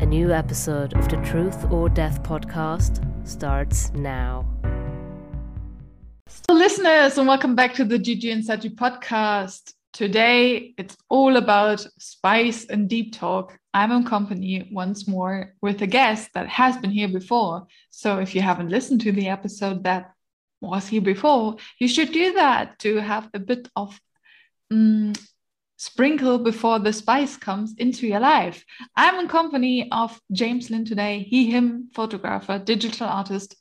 A new episode of the Truth or Dare podcast starts now. So, listeners, and welcome back to the Gigi and Saji podcast. Today, it's all about spice and deep talk. I'm in company once more with a guest that has been here before. So, if you haven't listened to the episode that was here before, you should do that to have a bit of um, sprinkle before the spice comes into your life. I'm in company of James Lynn today, he, him, photographer, digital artist,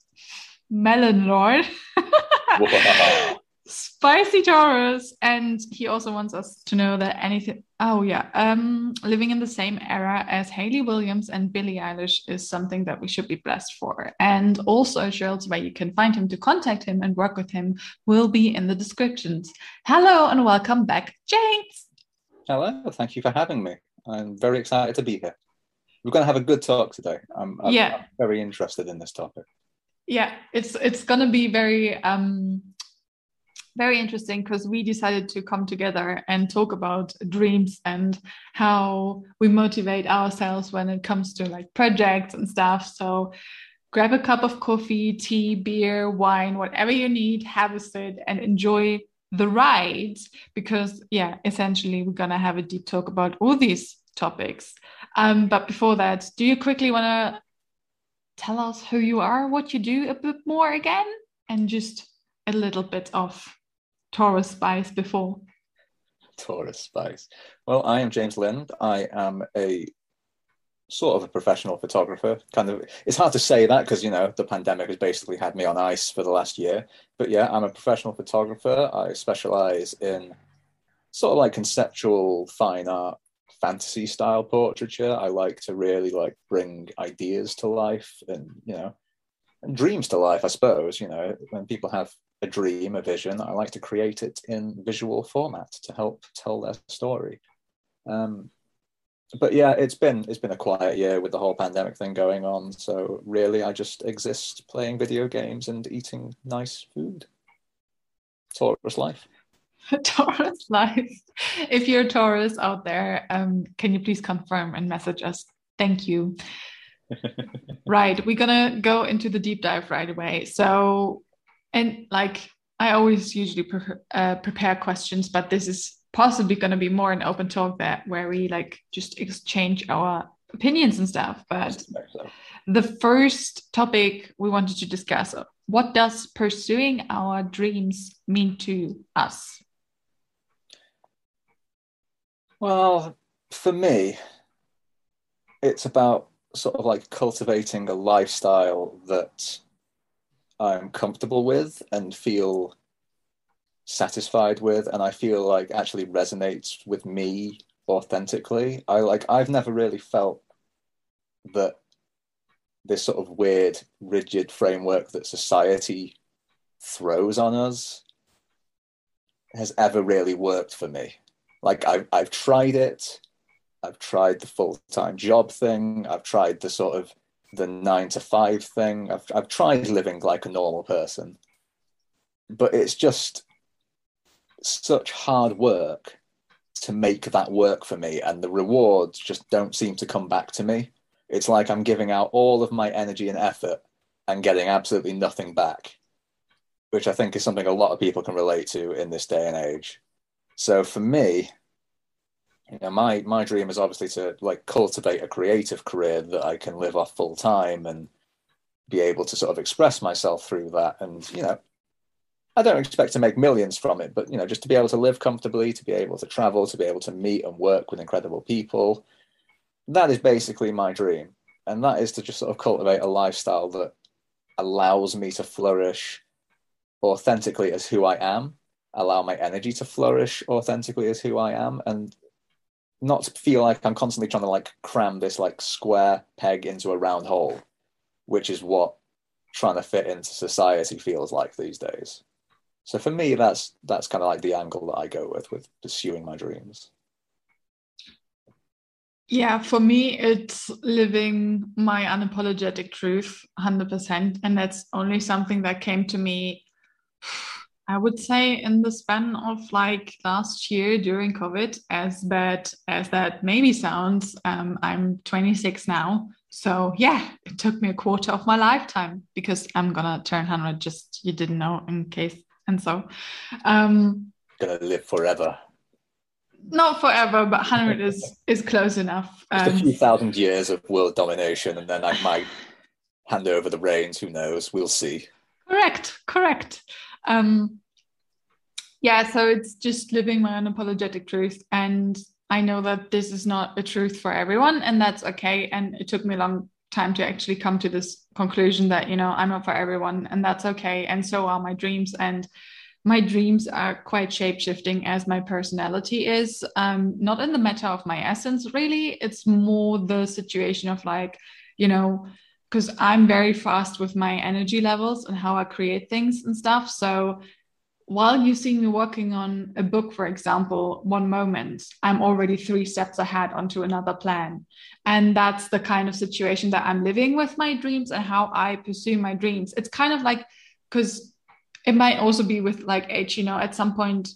melon lord, spicy Taurus, and he also wants us to know that anything. Oh yeah, um, living in the same era as Hayley Williams and Billie Eilish is something that we should be blessed for. And also, shows where you can find him to contact him and work with him will be in the descriptions. Hello and welcome back, James. Hello, thank you for having me. I'm very excited to be here. We're going to have a good talk today. I'm, I'm, yeah. I'm very interested in this topic. Yeah, it's it's going to be very um very interesting because we decided to come together and talk about dreams and how we motivate ourselves when it comes to like projects and stuff. So grab a cup of coffee, tea, beer, wine, whatever you need, have a sit and enjoy the ride because yeah essentially we're gonna have a deep talk about all these topics. Um, but before that do you quickly want to tell us who you are what you do a bit more again and just a little bit of taurus spice before? Taurus spice. Well i am james lind. I am a sort of a professional photographer. Kind of, it's hard to say that because you know the pandemic has basically had me on ice for the last year. But yeah, I'm a professional photographer. I specialize in sort of like conceptual fine art, fantasy style portraiture. I like to really like bring ideas to life and you know, and dreams to life. I suppose you know when people have a dream, a vision, I like to create it in visual format to help tell their story. Um, but yeah, it's been it's been a quiet year with the whole pandemic thing going on. So really, I just exist playing video games and eating nice food. Taurus life. Taurus life. If you're a Taurus out there, um, can you please confirm and message us? Thank you. right, we're gonna go into the deep dive right away. So, and like I always usually pre- uh, prepare questions, but this is possibly going to be more an open talk that where we like just exchange our opinions and stuff but the first topic we wanted to discuss what does pursuing our dreams mean to us? Well for me it's about sort of like cultivating a lifestyle that i'm comfortable with and feel satisfied with and I feel like actually resonates with me authentically. I like I've never really felt that this sort of weird rigid framework that society throws on us has ever really worked for me. Like I've I've tried it. I've tried the full-time job thing. I've tried the sort of the nine to five thing. I've I've tried living like a normal person. But it's just such hard work to make that work for me and the rewards just don't seem to come back to me. It's like i'm giving out all of my energy and effort and getting absolutely nothing back which i think is something a lot of people can relate to in this day and age. So for me you know my my dream is obviously to like cultivate a creative career that i can live off full time and be able to sort of express myself through that and you know I don't expect to make millions from it, but you know, just to be able to live comfortably, to be able to travel, to be able to meet and work with incredible people, that is basically my dream. And that is to just sort of cultivate a lifestyle that allows me to flourish authentically as who I am, allow my energy to flourish authentically as who I am, and not feel like I'm constantly trying to like cram this like square peg into a round hole. which is what trying to fit into society feels like these days. So for me, that's that's kind of like the angle that I go with with pursuing my dreams. Yeah, for me, it's living my unapologetic truth 100%. And that's only something that came to me, I would say, in the span of like last year during COVID, as bad as that maybe sounds. Um, I'm 26 now. So yeah, it took me a quarter of my lifetime because I'm going to turn 100, just you didn't know in case. And so, um, gonna live forever not forever, but 100 is is close enough. Um, Just a few um, thousand years of world domination, and then I might hand over the reins. Who knows? We'll see. Correct, correct. Um, yeah, so it's just living my unapologetic truth, and I know that this is not a truth for everyone, and that's okay. And it took me a long time to actually come to this conclusion that you know I'm not for everyone, and that's okay. And so are my dreams, and my dreams are quite shape shifting as my personality is. Um, not in the matter of my essence, really. It's more the situation of like, you know, because I'm very fast with my energy levels and how I create things and stuff. So while you see me working on a book, for example, one moment, I'm already three steps ahead onto another plan. And that's the kind of situation that I'm living with my dreams and how I pursue my dreams. It's kind of like, because it might also be with like age you know at some point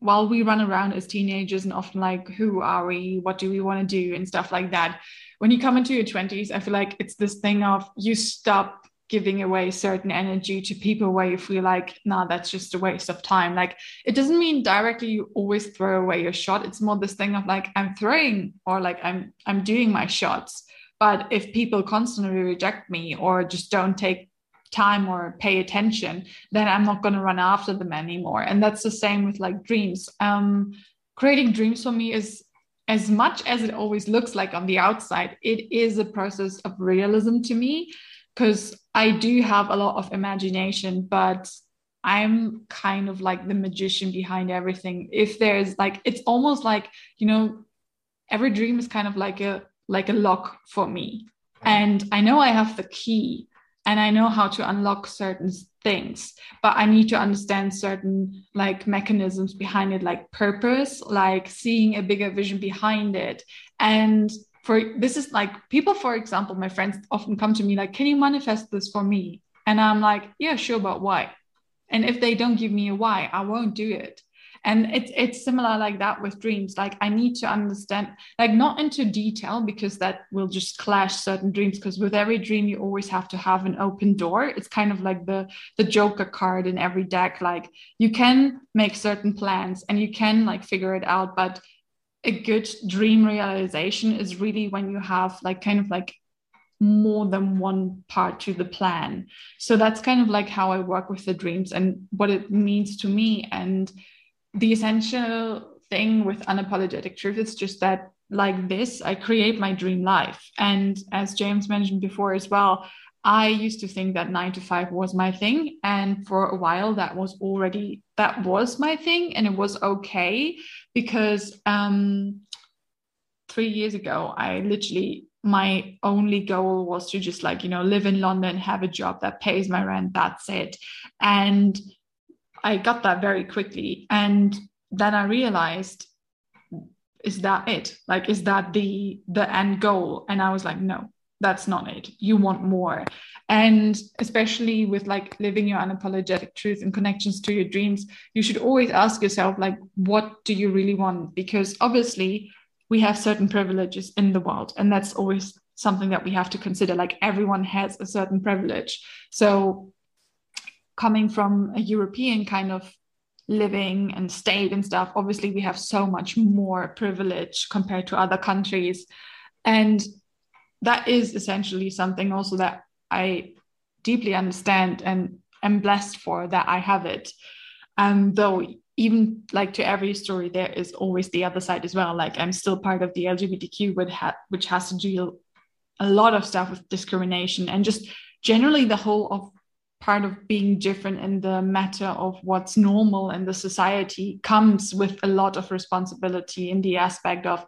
while we run around as teenagers and often like who are we what do we want to do and stuff like that when you come into your 20s i feel like it's this thing of you stop giving away certain energy to people where you feel like nah that's just a waste of time like it doesn't mean directly you always throw away your shot it's more this thing of like i'm throwing or like i'm i'm doing my shots but if people constantly reject me or just don't take time or pay attention, then I'm not going to run after them anymore. And that's the same with like dreams. Um, creating dreams for me is as much as it always looks like on the outside, it is a process of realism to me because I do have a lot of imagination, but I'm kind of like the magician behind everything. If there's like, it's almost like, you know, every dream is kind of like a like a lock for me. And I know I have the key, and I know how to unlock certain things, but I need to understand certain like mechanisms behind it, like purpose, like seeing a bigger vision behind it. And for this is like people, for example, my friends often come to me like, can you manifest this for me? And I'm like, yeah, sure, but why? And if they don't give me a why, I won't do it and it's it's similar like that with dreams like i need to understand like not into detail because that will just clash certain dreams because with every dream you always have to have an open door it's kind of like the the joker card in every deck like you can make certain plans and you can like figure it out but a good dream realization is really when you have like kind of like more than one part to the plan. So that's kind of like how i work with the dreams and what it means to me. And the essential thing with unapologetic truth is just that like this i create my dream life. And as james mentioned before as well i used to think that 9 to 5 was my thing. And for a while that was already that was my thing and it was okay because um 3 years ago i literally my only goal was to just like you know live in london have a job that pays my rent that's it and I got that very quickly. And then I realized, is that it? Like, is that the the end goal? And I was like, no, that's not it. You want more. And especially with like living your unapologetic truth and connections to your dreams, you should always ask yourself, like, what do you really want? Because obviously we have certain privileges in the world. And that's always something that we have to consider. Like everyone has a certain privilege. So coming from a European kind of living and state and stuff, obviously we have so much more privilege compared to other countries. And that is essentially something also that I deeply understand and am blessed for that I have it. Um, though even like to every story, there is always the other side as well. Like I'm still part of the LGBTQ, which, ha- which has to deal a lot of stuff with discrimination and just generally the whole of part of being different in the matter of what's normal in the society comes with a lot of responsibility in the aspect of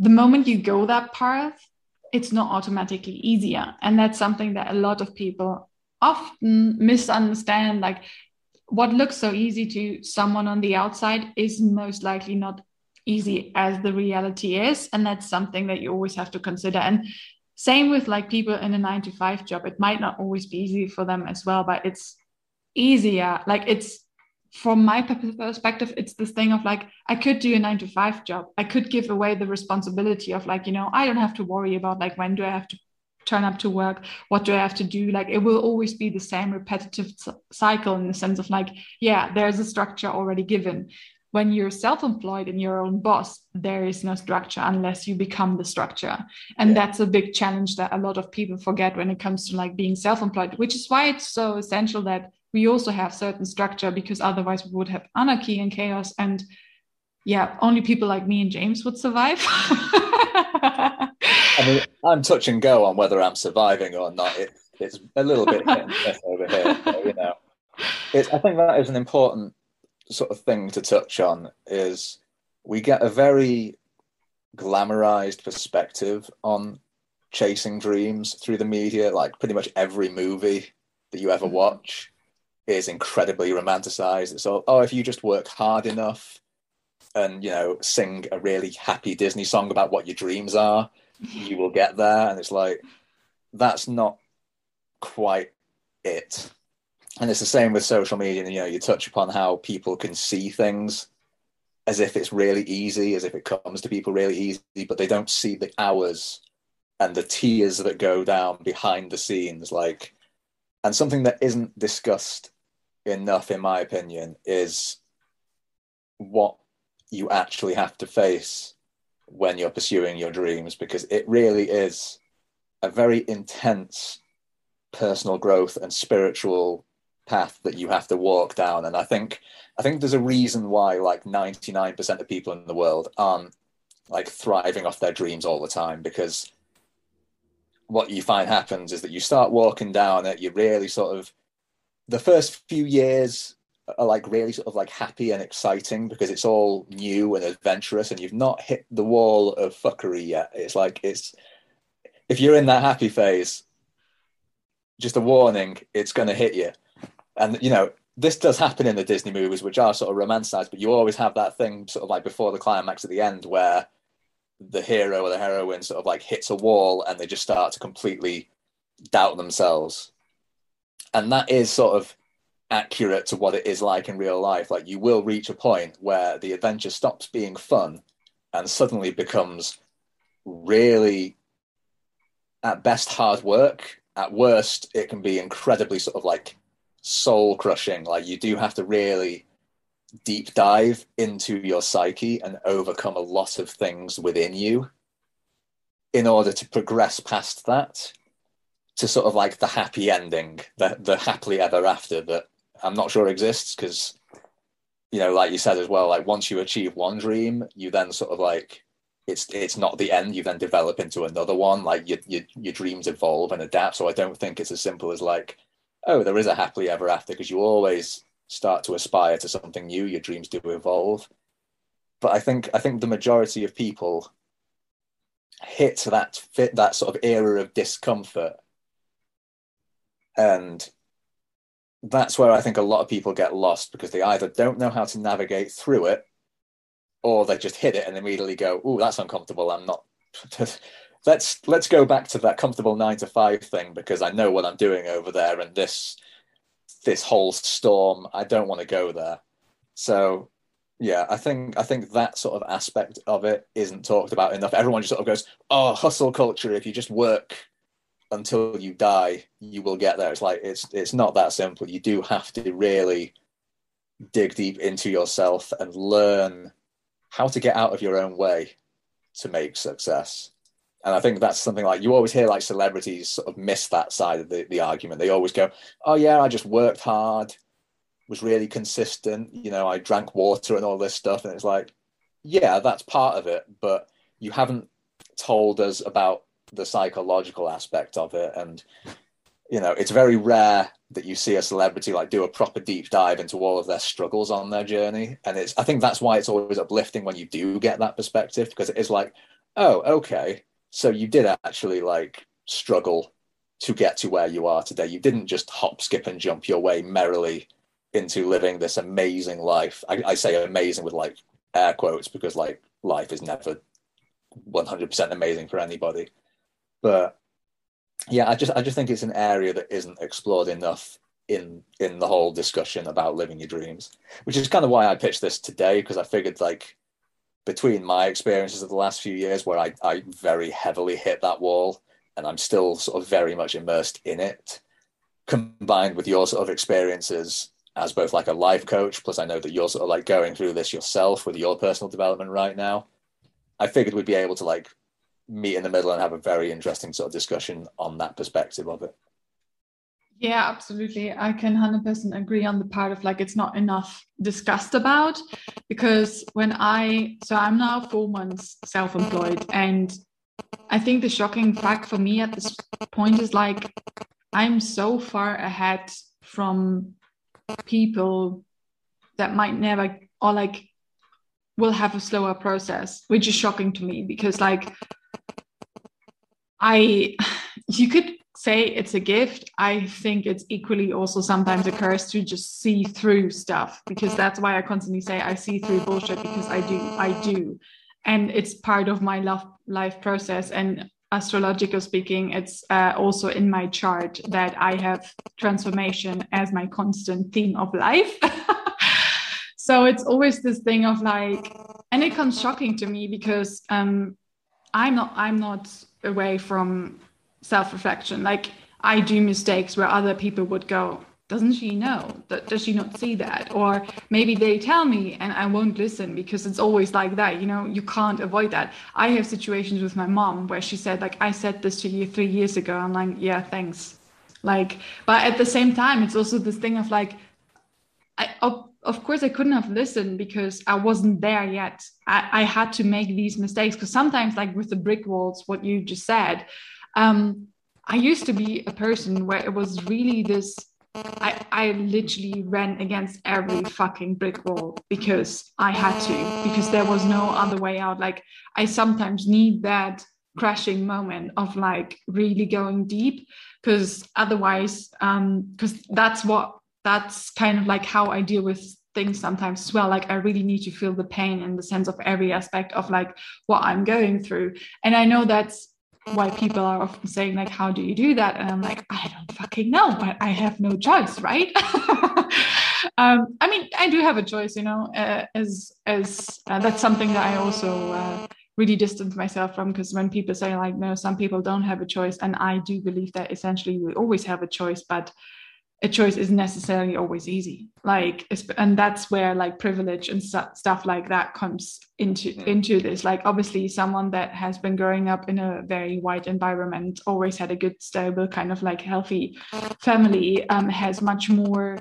the moment you go that path it's not automatically easier. And that's something that a lot of people often misunderstand like what looks so easy to someone on the outside is most likely not easy as the reality is. And that's something that you always have to consider. And same with like people in a 9 to 5 job. It might not always be easy for them as well but it's easier. Like it's from my perspective it's this thing of like i could do a 9 to 5 job. I could give away the responsibility of like you know i don't have to worry about like when do i have to turn up to work? What do i have to do? Like it will always be the same repetitive cycle in the sense of like yeah there's a structure already given. When you're self-employed and your own boss there is no structure unless you become the structure. And yeah. that's a big challenge that a lot of people forget when it comes to like being self-employed which is why it's so essential that we also have certain structure because otherwise we would have anarchy and chaos and yeah only people like me and james would survive. I mean i'm touch and go on whether i'm surviving or not. It, it's a little bit over here so, you know. It, i think that is an important sort of thing to touch on is we get a very glamorized perspective on chasing dreams through the media like pretty much every movie that you ever mm-hmm. watch is incredibly romanticized it's all oh if you just work hard enough and you know sing a really happy disney song about what your dreams are you will get there and it's like that's not quite it and it's the same with social media. And, you know, you touch upon how people can see things as if it's really easy, as if it comes to people really easy, but they don't see the hours and the tears that go down behind the scenes. Like, and something that isn't discussed enough, in my opinion, is what you actually have to face when you're pursuing your dreams, because it really is a very intense personal growth and spiritual path that you have to walk down. And i think i think there's a reason why like 99% of people in the world aren't like thriving off their dreams all the time because what you find happens is that you start walking down it you really sort of the first few years are like really sort of like happy and exciting because it's all new and adventurous and you've not hit the wall of fuckery yet. It's like it's if you're in that happy phase just a warning it's going to hit you. And you know this does happen in the Disney movies, which are sort of romanticized, but you always have that thing sort of like before the climax at the end where the hero or the heroine sort of like hits a wall and they just start to completely doubt themselves. And that is sort of accurate to what it is like in real life. Like you will reach a point where the adventure stops being fun and suddenly becomes really, at best, hard work. At worst, it can be incredibly sort of like soul crushing. Like you do have to really deep dive into your psyche and overcome a lot of things within you in order to progress past that to sort of like the happy ending, the the happily ever after that I'm not sure exists because you know, like you said as well, like once you achieve one dream, you then sort of like it's it's not the end. You then develop into another one. Like your your, your dreams evolve and adapt. So I don't think it's as simple as like oh, there is a happily ever after because you always start to aspire to something new. Your dreams do evolve. But I think I think the majority of people hit that fit that sort of era of discomfort. And that's where I think a lot of people get lost because they either don't know how to navigate through it or they just hit it and immediately go, oh, that's uncomfortable. I'm not let's let's go back to that comfortable nine to five thing because I know what I'm doing over there and this this whole storm. I don't want to go there. So yeah, I think I think that sort of aspect of it isn't talked about enough. Everyone just sort of goes, "Oh, hustle culture. If you just work until you die, you will get there." It's like it's it's not that simple. You do have to really dig deep into yourself and learn how to get out of your own way to make success and I think that's something like you always hear like celebrities sort of miss that side of the, the argument. They always go, Oh yeah, I just worked hard, was really consistent, you know, I drank water and all this stuff. And it's like, yeah, that's part of it, but you haven't told us about the psychological aspect of it. And you know, it's very rare that you see a celebrity like do a proper deep dive into all of their struggles on their journey. And it's I think that's why it's always uplifting when you do get that perspective, because it is like, oh, okay So you did actually like struggle to get to where you are today. You didn't just hop, skip, and jump your way merrily into living this amazing life. I, I say amazing with like air quotes because like life is never 100% amazing for anybody. But yeah, I just I just think it's an area that isn't explored enough in in the whole discussion about living your dreams, which is kind of why I pitched this today because I figured like between my experiences of the last few years where I, I very heavily hit that wall and I'm still sort of very much immersed in it, combined with your sort of experiences as both like a life coach, plus I know that you're sort of like going through this yourself with your personal development right now. I figured we'd be able to like meet in the middle and have a very interesting sort of discussion on that perspective of it. Yeah, absolutely. I can 100% agree on the part of like it's not enough discussed about because when I, so I'm now four months self employed, and I think the shocking fact for me at this point is like I'm so far ahead from people that might never or like will have a slower process, which is shocking to me because like I you could say it's a gift. I think it's equally also sometimes a curse to just see through stuff because that's why I constantly say I see through bullshit because I do, I do. And it's part of my love life process. And astrological speaking, it's uh, also in my chart that I have transformation as my constant theme of life. so it's always this thing of like, and it comes shocking to me because um, I'm not, I'm not away from self-reflection. Like i do mistakes where other people would go doesn't she know? Does she not see that? Or maybe they tell me and i won't listen because it's always like that you know? You can't avoid that. I have situations with my mom where she said like i said this to you three years ago. I'm like yeah thanks. Like but at the same time it's also this thing of like i of, of course i couldn't have listened because i wasn't there yet. I, I had to make these mistakes because sometimes like with the brick walls what you just said um, I used to be a person where it was really this. I, I literally ran against every fucking brick wall because I had to, because there was no other way out. Like, I sometimes need that crashing moment of like really going deep because otherwise um because that's what that's kind of like how i deal with things sometimes as well like i really need to feel the pain in the sense of every aspect of like what i'm going through and i know that's why people are often saying like how do you do that? And i'm like i don't fucking know but i have no choice right? Um, i mean i do have a choice you know uh, as as uh, that's something that i also uh, really distance myself from because when people say like no some people don't have a choice and i do believe that essentially we always have a choice but a choice isn't necessarily always easy. Like and that's where like privilege and st- stuff like that comes into into this. Like obviously someone that has been growing up in a very white environment always had a good stable kind of like healthy family um, has much more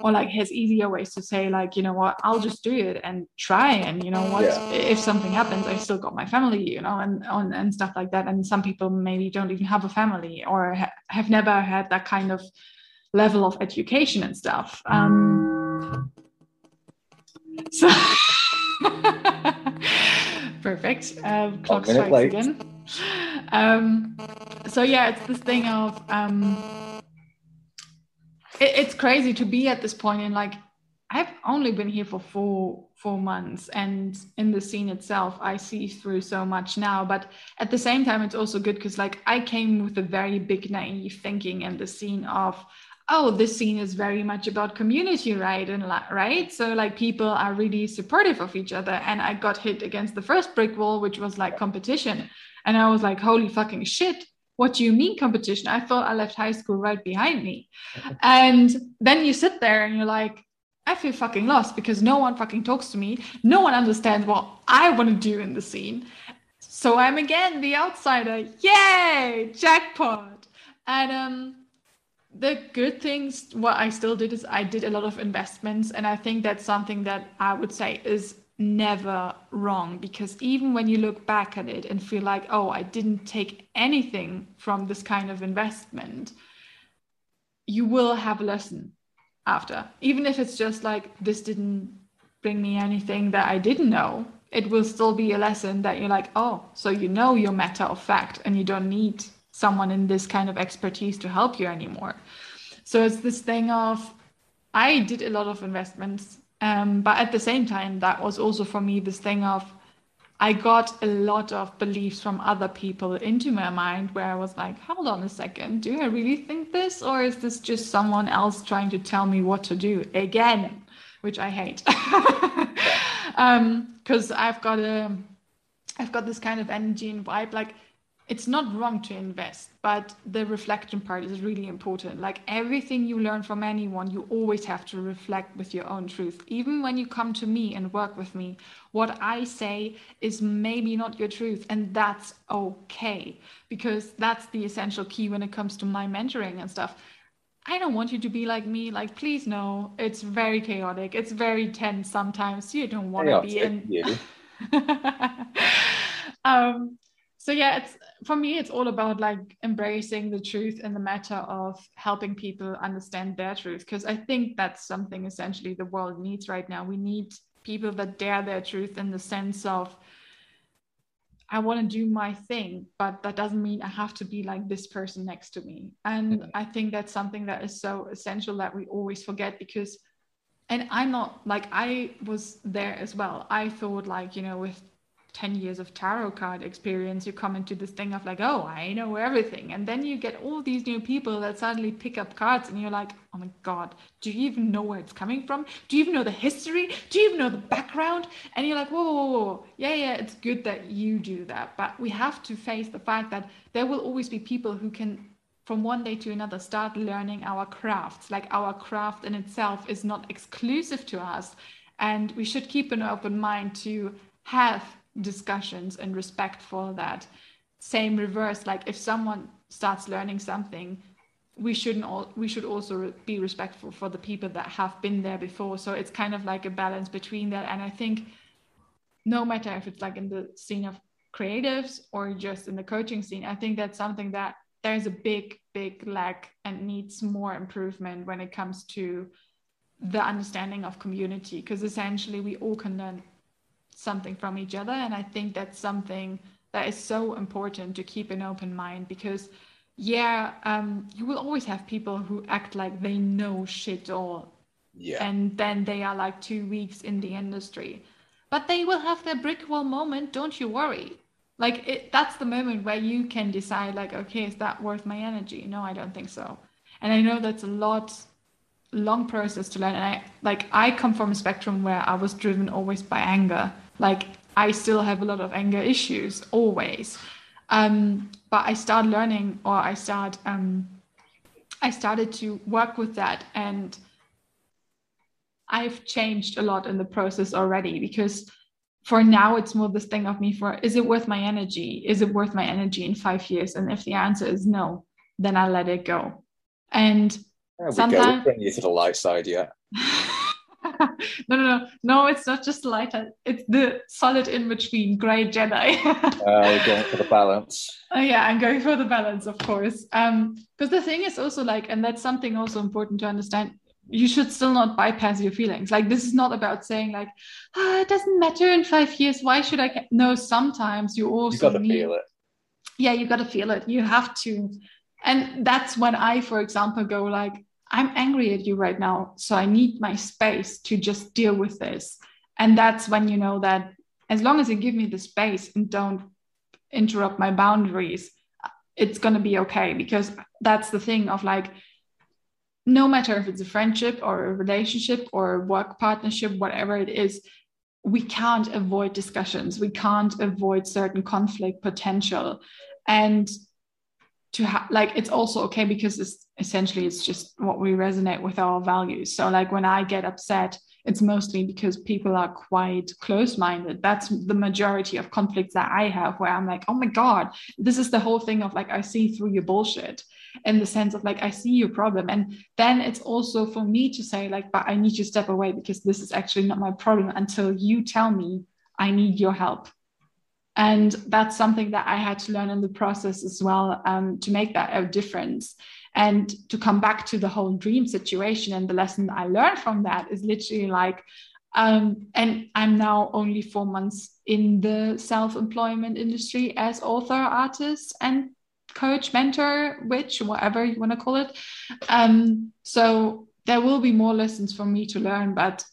or like has easier ways to say like you know what? I'll just do it and try and you know what? Yeah. if something happens i still got my family you know and and, and stuff like that. And some people maybe don't even have a family or ha- have never had that kind of level of education and stuff. Um, so perfect. Um, clock strikes late. again. Um, so yeah, it's this thing of um, it, it's crazy to be at this point in like I've only been here for four four months, and in the scene itself, I see through so much now. But at the same time, it's also good because like I came with a very big naive thinking and the scene of oh this scene is very much about community right and right? So like people are really supportive of each other and i got hit against the first brick wall which was like competition. And i was like holy fucking shit what do you mean competition? I thought i left high school right behind me. And then you sit there and you're like i feel fucking lost because no one fucking talks to me. No one understands what i want to do in the scene. So i'm again the outsider. Yay! Jackpot! And um the good things what i still did is i did a lot of investments and i think that's something that i would say is never wrong because even when you look back at it and feel like oh i didn't take anything from this kind of investment you will have a lesson after. Even if it's just like this didn't bring me anything that i didn't know it will still be a lesson that you're like, oh, so you know your matter of fact and you don't need someone in this kind of expertise to help you anymore. So it's this thing of, I did a lot of investments, um, but at the same time, that was also for me this thing of, I got a lot of beliefs from other people into my mind where I was like, hold on a second, do I really think this? Or is this just someone else trying to tell me what to do again, which I hate. Because um, I've got a, I've got this kind of energy and vibe. Like it's not wrong to invest, but the reflection part is really important. Like everything you learn from anyone, you always have to reflect with your own truth. Even when you come to me and work with me, what I say is maybe not your truth, and that's okay because that's the essential key when it comes to my mentoring and stuff. I don't want you to be like me. Like, please no, it's very chaotic. It's very tense sometimes. You don't want to be in. um, so yeah it's for me it's all about like embracing the truth in the matter of helping people understand their truth because i think that's something essentially the world needs right now. We need people that dare their truth in the sense of i want to do my thing but that doesn't mean i have to be like this person next to me. And mm-hmm. i think that's something that is so essential that we always forget because and i'm not like i was there as well. I thought like you know with 10 years of tarot card experience, you come into this thing of like, oh, I know everything. And then you get all these new people that suddenly pick up cards and you're like, oh my God, do you even know where it's coming from? Do you even know the history? Do you even know the background? And you're like, whoa, whoa, whoa, yeah, yeah, it's good that you do that. But we have to face the fact that there will always be people who can from one day to another start learning our crafts like our craft in itself is not exclusive to us and we should keep an open mind to have discussions and respect for that same reverse. Like if someone starts learning something we shouldn't all we should also be respectful for the people that have been there before. So it's kind of like a balance between that. And i think no matter if it's like in the scene of creatives or just in the coaching scene i think that's something that there's a big big lack and needs more improvement when it comes to the understanding of community. Because essentially we all can learn something from each other. And I think that's something that is so important to keep an open mind because, yeah, um, you will always have people who act like they know shit all. Yeah. And then they are like two weeks in the industry. But they will have their brick wall moment, don't you worry. Like it, that's the moment where you can decide, like, okay, is that worth my energy? No, I don't think so. And I know that's a lot long process to learn and i like i come from a spectrum where i was driven always by anger like I still have a lot of anger issues always. Um, but I started learning or I started um, I started to work with that and I've changed a lot in the process already because for now it's more this thing of me for is it worth my energy? Is it worth my energy in five years? And if the answer is no, then I let it go. And sometimes bring you to the light side, yeah. no, no, no, no. It's not just lighter. It's the solid in between, grey Jedi. uh, going for the balance. Uh, yeah, I'm going for the balance, of course. Um, because the thing is also like, and that's something also important to understand. You should still not bypass your feelings. Like this is not about saying like, ah, it doesn't matter in five years. Why should I? No, sometimes you also you need, feel it. Yeah, you gotta feel it. You have to, and that's when I, for example, go like, I'm angry at you right now. So I need my space to just deal with this. And that's when you know that as long as you give me the space and don't interrupt my boundaries, it's going to be okay. Because that's the thing of like, no matter if it's a friendship or a relationship or a work partnership, whatever it is, we can't avoid discussions. We can't avoid certain conflict potential. And to have like it's also okay because it's essentially it's just what we resonate with our values. So like when i get upset it's mostly because people are quite close-minded. That's the majority of conflicts that i have where i'm like oh my god this is the whole thing of like i see through your bullshit in the sense of like i see your problem. And then it's also for me to say like but i need to step away because this is actually not my problem until you tell me i need your help and that's something that I had to learn in the process as well um, to make that a difference. And to come back to the whole dream situation and the lesson I learned from that is literally like, um, and I'm now only four months in the self-employment industry as author, artist, and coach, mentor, witch, whatever you want to call it. Um, so there will be more lessons for me to learn, but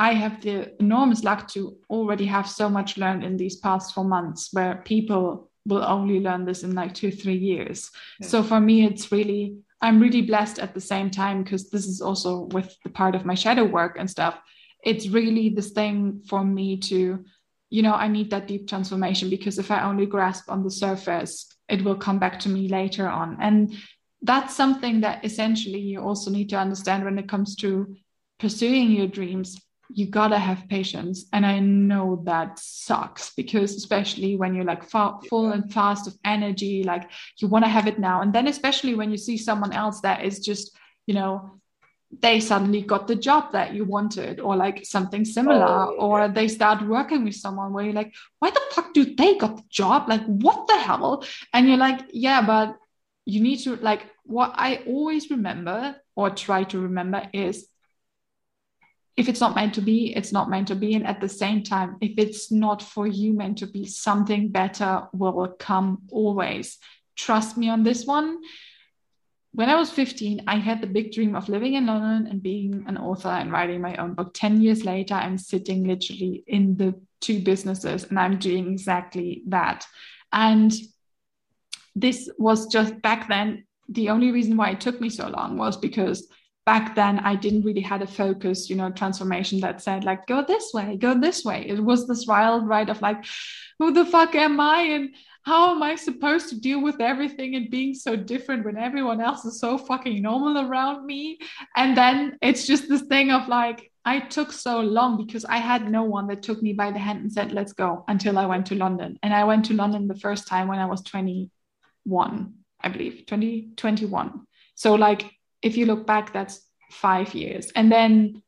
I have the enormous luck to already have so much learned in these past four months where people will only learn this in like two, three years. Yeah. So for me, it's really, I'm really blessed at the same time because this is also with the part of my shadow work and stuff. It's really this thing for me to, you know, I need that deep transformation because if I only grasp on the surface, it will come back to me later on. And that's something that essentially you also need to understand when it comes to pursuing your dreams you gotta have patience. And i know that sucks because especially when you're like full and fast of energy like you want to have it now. And then especially when you see someone else that is just you know they suddenly got the job that you wanted or like something similar oh, or they start working with someone where you're like why the fuck do they got the job? Like what the hell? And you're like yeah but you need to like what i always remember or try to remember is if it's not meant to be, it's not meant to be. And at the same time, if it's not for you meant to be, something better will come always. Trust me on this one. When I was 15, I had the big dream of living in London and being an author and writing my own book. 10 years later, I'm sitting literally in the two businesses and I'm doing exactly that. And this was just back then. The only reason why it took me so long was because back then I didn't really had a focus, you know, transformation that said like go this way, go this way. It was this wild ride of like, who the fuck am I and how am I supposed to deal with everything and being so different when everyone else is so fucking normal around me? And then it's just this thing of like, I took so long because I had no one that took me by the hand and said, let's go until I went to London. And I went to London the first time when I was 21, I believe, 2021. so like if you look back, that's five years. And then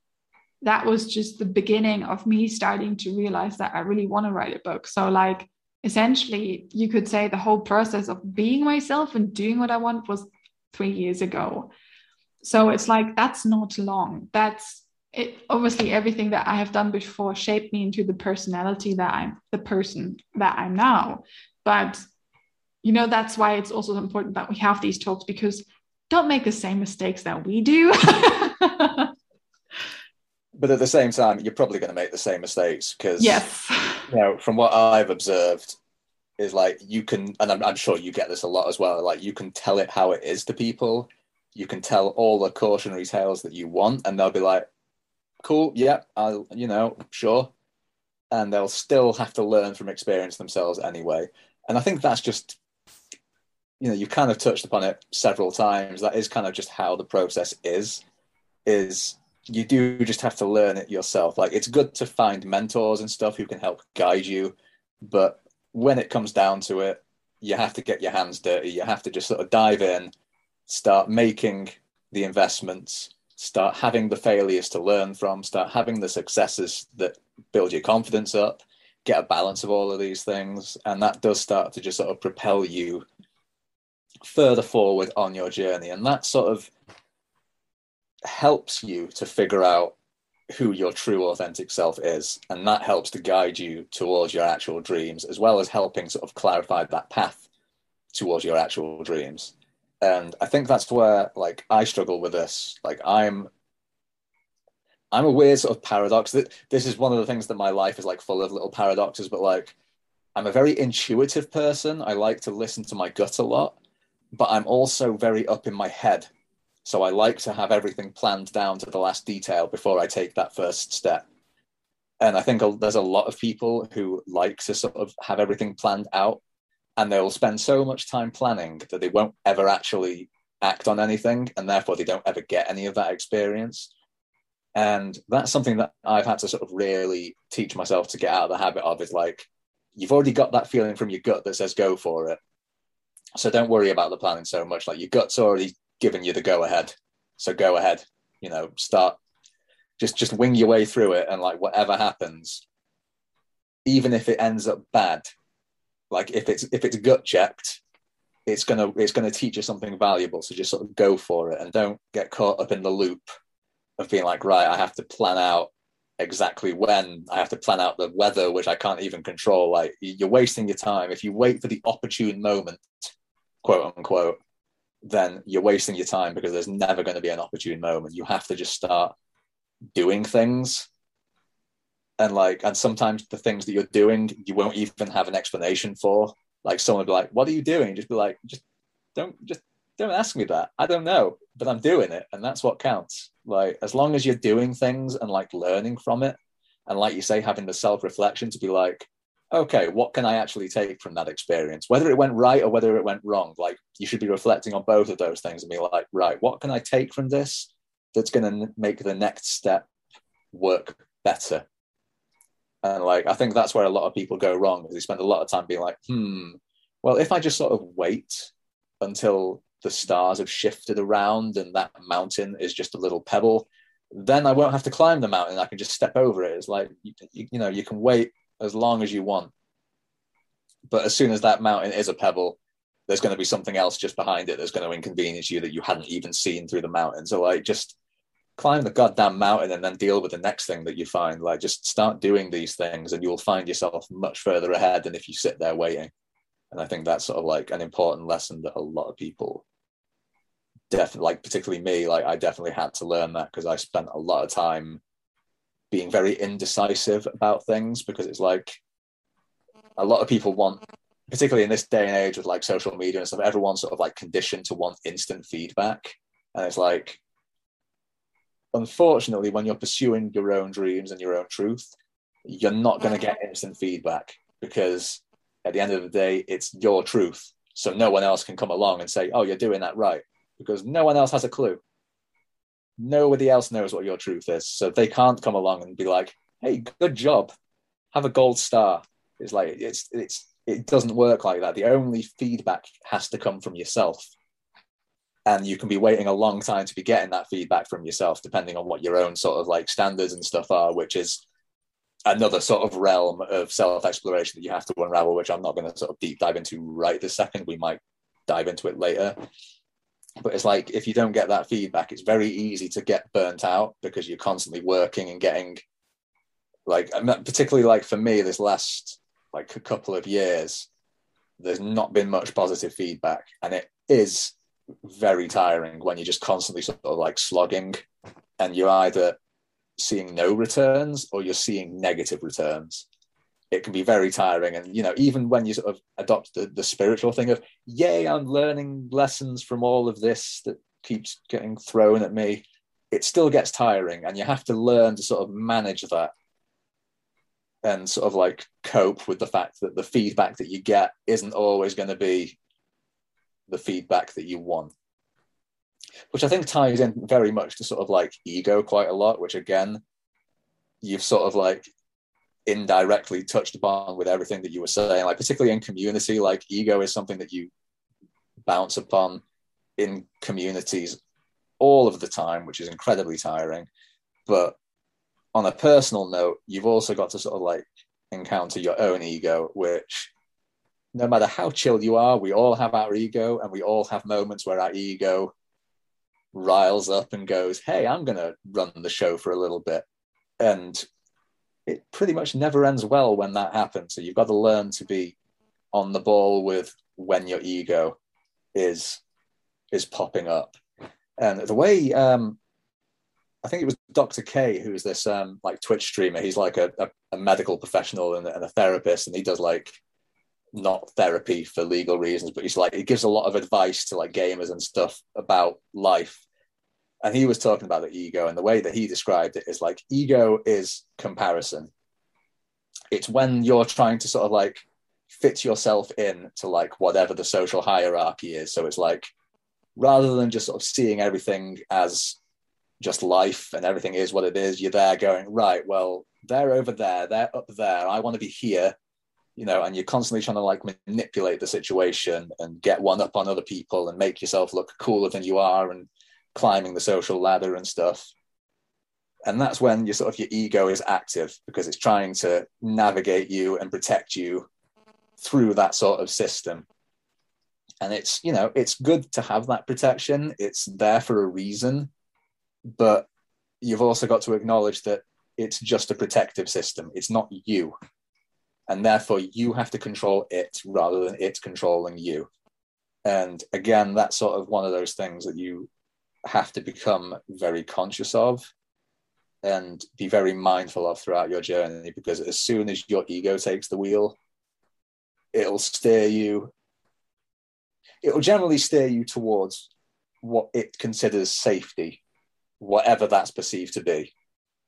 that was just the beginning of me starting to realize that I really want to write a book. So, like, essentially, you could say the whole process of being myself and doing what I want was three years ago. So, it's like, that's not long. That's it. Obviously, everything that I have done before shaped me into the personality that I'm, the person that I'm now. But, you know, that's why it's also important that we have these talks because don't make the same mistakes that we do. but at the same time, you're probably going to make the same mistakes because, yes, you know, from what I've observed, is like you can, and I'm, I'm sure you get this a lot as well. Like you can tell it how it is to people. You can tell all the cautionary tales that you want, and they'll be like, "Cool, yeah, I'll, you know, sure," and they'll still have to learn from experience themselves anyway. And I think that's just you know you kind of touched upon it several times. That is kind of just how the process is is you do just have to learn it yourself. Like it's good to find mentors and stuff who can help guide you but when it comes down to it you have to get your hands dirty. You have to just sort of dive in start making the investments start having the failures to learn from start having the successes that build your confidence up get a balance of all of these things. And that does start to just sort of propel you further forward on your journey. And that sort of helps you to figure out who your true authentic self is. And that helps to guide you towards your actual dreams, as well as helping sort of clarify that path towards your actual dreams. And I think that's where like I struggle with this. Like I'm I'm a weird sort of paradox. That this is one of the things that my life is like full of little paradoxes, but like I'm a very intuitive person. I like to listen to my gut a lot but I'm also very up in my head. So I like to have everything planned down to the last detail before I take that first step. And I think there's a lot of people who like to sort of have everything planned out and they'll spend so much time planning that they won't ever actually act on anything and therefore they don't ever get any of that experience. And that's something that I've had to sort of really teach myself to get out of the habit of is like, you've already got that feeling from your gut that says go for it so don't worry about the planning so much. Like your gut's already given you the go ahead. So go ahead. You know, start just just wing your way through it and like whatever happens, even if it ends up bad, like if it's if it's gut checked, it's gonna it's gonna teach you something valuable. So just sort of go for it and don't get caught up in the loop of being like, right, I have to plan out exactly when I have to plan out the weather, which I can't even control. Like you're wasting your time. If you wait for the opportune moment, quote unquote, then you're wasting your time because there's never going to be an opportune moment. You have to just start doing things. And like, and sometimes the things that you're doing, you won't even have an explanation for. Like someone be like, What are you doing? Just be like, just don't just don't ask me that. I don't know, but I'm doing it, and that's what counts. Like as long as you're doing things and like learning from it, and like you say, having the self reflection to be like, okay, what can I actually take from that experience? Whether it went right or whether it went wrong, like you should be reflecting on both of those things and be like, right, what can I take from this that's going to make the next step work better? And like, I think that's where a lot of people go wrong because they spend a lot of time being like, hmm, well, if I just sort of wait until the stars have shifted around and that mountain is just a little pebble, then I won't have to climb the mountain. I can just step over it. It's like, you, you know, you can wait as long as you want. But as soon as that mountain is a pebble, there's going to be something else just behind it that's going to inconvenience you that you hadn't even seen through the mountain. So like just climb the goddamn mountain and then deal with the next thing that you find. Like just start doing these things and you'll find yourself much further ahead than if you sit there waiting. And I think that's sort of like an important lesson that a lot of people definitely like particularly me, like I definitely had to learn that because I spent a lot of time being very indecisive about things because it's like a lot of people want particularly in this day and age with like social media and stuff everyone's sort of like conditioned to want instant feedback. And it's like unfortunately when you're pursuing your own dreams and your own truth you're not going to get instant feedback because at the end of the day it's your truth. So no one else can come along and say oh you're doing that right because no one else has a clue nobody else knows what your truth is. So they can't come along and be like, hey, good job. Have a gold star. It's like it's it's it doesn't work like that. The only feedback has to come from yourself. And you can be waiting a long time to be getting that feedback from yourself, depending on what your own sort of like standards and stuff are, which is another sort of realm of self exploration that you have to unravel, which I'm not going to sort of deep dive into right this second. We might dive into it later but it's like if you don't get that feedback it's very easy to get burnt out because you're constantly working and getting like particularly like for me this last like a couple of years there's not been much positive feedback. And it is very tiring when you're just constantly sort of like slogging and you're either seeing no returns or you're seeing negative returns it can be very tiring. And you know, even when you sort of adopt the, the spiritual thing of, yay, I'm learning lessons from all of this that keeps getting thrown at me, it still gets tiring. And you have to learn to sort of manage that and sort of like cope with the fact that the feedback that you get isn't always going to be the feedback that you want. Which I think ties in very much to sort of like ego quite a lot, which again, you've sort of like indirectly touched upon with everything that you were saying, like particularly in community, like ego is something that you bounce upon in communities all of the time, which is incredibly tiring. But on a personal note, you've also got to sort of like encounter your own ego, which no matter how chill you are, we all have our ego and we all have moments where our ego riles up and goes, Hey, I'm going to run the show for a little bit. And it pretty much never ends well when that happens. So you've got to learn to be on the ball with when your ego is is popping up. And the way um, I think it was Dr. K, who's this um, like Twitch streamer. He's like a, a, a medical professional and, and, a therapist, and he does like not therapy for legal reasons, but he's like he gives a lot of advice to like gamers and stuff about life and he was talking about the ego and the way that he described it is like ego is comparison. It's when you're trying to sort of like fit yourself in to like whatever the social hierarchy is. So it's like rather than just sort of seeing everything as just life and everything is what it is you're there going right well they're over there they're up there i want to be here you know and you're constantly trying to like manipulate the situation and get one up on other people and make yourself look cooler than you are and climbing the social ladder and stuff and that's when your sort of your ego is active because it's trying to navigate you and protect you through that sort of system and it's you know it's good to have that protection it's there for a reason but you've also got to acknowledge that it's just a protective system. It's not you. And therefore, you have to control it rather than it controlling you. And again, that's sort of one of those things that you have to become very conscious of and be very mindful of throughout your journey because as soon as your ego takes the wheel, it'll steer you, it'll generally steer you towards what it considers safety, whatever that's perceived to be,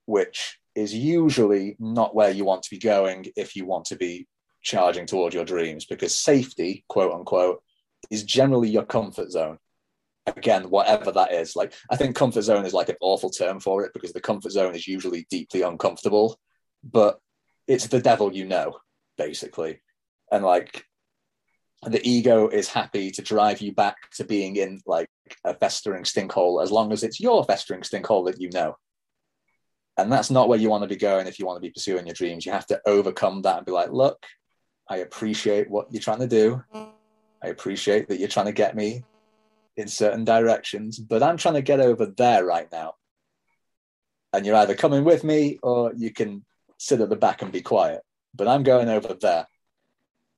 which is usually not where you want to be going if you want to be charging toward your dreams because safety, quote unquote, is generally your comfort zone again, whatever that is. Like, I think comfort zone is like an awful term for it because the comfort zone is usually deeply uncomfortable, but it's the devil you know, basically. And like, the ego is happy to drive you back to being in like a festering stinkhole as long as it's your festering stinkhole that you know. And that's not where you want to be going if you want to be pursuing your dreams. You have to overcome that and be like, look, I appreciate what you're trying to do. I appreciate that you're trying to get me in certain directions, but I'm trying to get over there right now. And you're either coming with me or you can sit at the back and be quiet. But I'm going over there.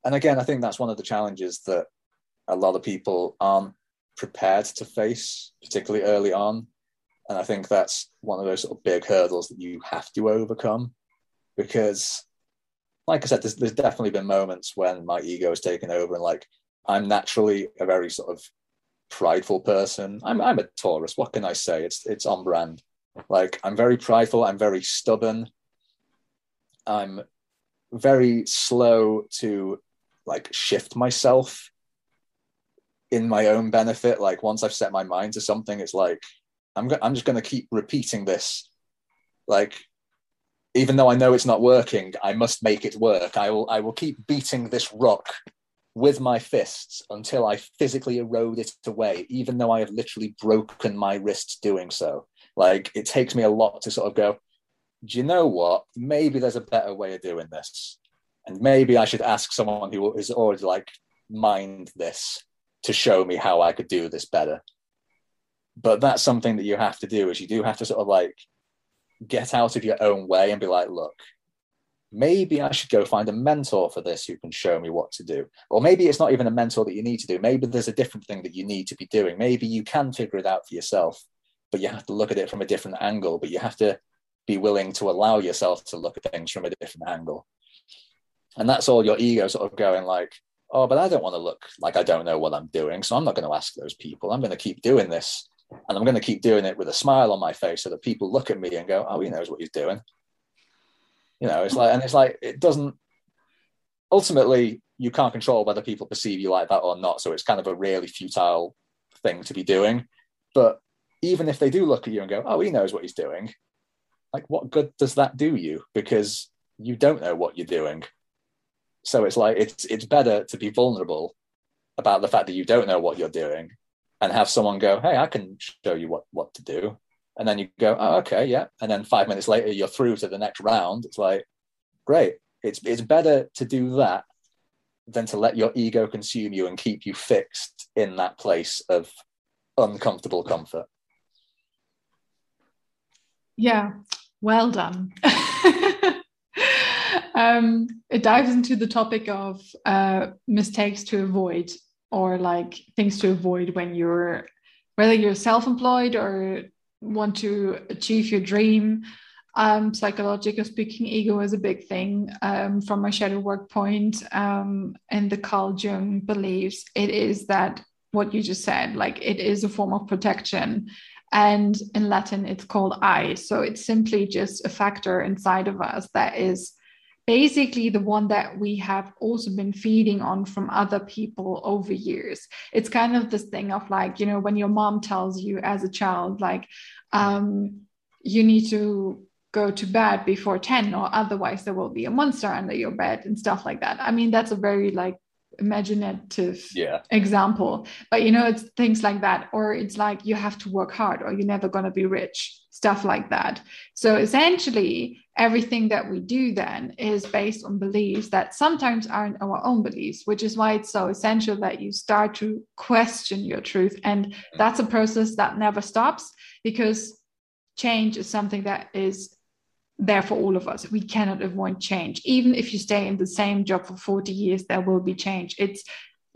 And again, I think that's one of the challenges that a lot of people aren't prepared to face, particularly early on. And I think that's one of those sort of big hurdles that you have to overcome because, like I said, there's, there's definitely been moments when my ego has taken over and like I'm naturally a very sort of prideful person. I'm I'm a Taurus. What can I say? It's it's on brand. Like I'm very prideful. I'm very stubborn. I'm very slow to like shift myself in my own benefit. Like once I've set my mind to something, it's like I'm go- I'm just going to keep repeating this. Like even though I know it's not working, I must make it work. I will I will keep beating this rock with my fists until I physically erode it away, even though I have literally broken my wrists doing so. Like it takes me a lot to sort of go, do you know what? Maybe there's a better way of doing this. And maybe I should ask someone who is already like mined this to show me how I could do this better. But that's something that you have to do is you do have to sort of like get out of your own way and be like, look, maybe I should go find a mentor for this who can show me what to do. Or maybe it's not even a mentor that you need to do. Maybe there's a different thing that you need to be doing. Maybe you can figure it out for yourself, but you have to look at it from a different angle. But you have to be willing to allow yourself to look at things from a different angle. And that's all your ego sort of going like, oh, but I don't want to look like I don't know what I'm doing. So I'm not going to ask those people. I'm going to keep doing this. And I'm going to keep doing it with a smile on my face so that people look at me and go, oh, he knows what he's doing you know, it's like, and it's like, it doesn't, ultimately, you can't control whether people perceive you like that or not. So it's kind of a really futile thing to be doing. But even if they do look at you and go, oh, he knows what he's doing, like, what good does that do you? Because you don't know what you're doing. So it's like, it's, it's better to be vulnerable about the fact that you don't know what you're doing and have someone go, hey, I can show you what, what to do and then you go, oh, okay, yeah. And then five minutes later, you're through to the next round. It's like, great. It's it's better to do that than to let your ego consume you and keep you fixed in that place of uncomfortable comfort. Yeah, well done. um, it dives into the topic of uh, mistakes to avoid or like things to avoid when you're whether you're self-employed or want to achieve your dream. Um, psychological speaking, ego is a big thing um, from my shadow work point. Um, and the Carl Jung believes it is that what you just said, like it is a form of protection. And in Latin, it's called I. So it's simply just a factor inside of us that is basically the one that we have also been feeding on from other people over years. It's kind of this thing of like, you know, when your mom tells you as a child, like, um, you need to go to bed before 10 or otherwise there will be a monster under your bed and stuff like that. I mean, that's a very like imaginative yeah. example but you know it's things like that or it's like you have to work hard or you're never going to be rich stuff like that so essentially everything that we do then is based on beliefs that sometimes aren't our own beliefs which is why it's so essential that you start to question your truth and that's a process that never stops because change is something that is there for all of us. We cannot avoid change. Even if you stay in the same job for 40 years, there will be change. It's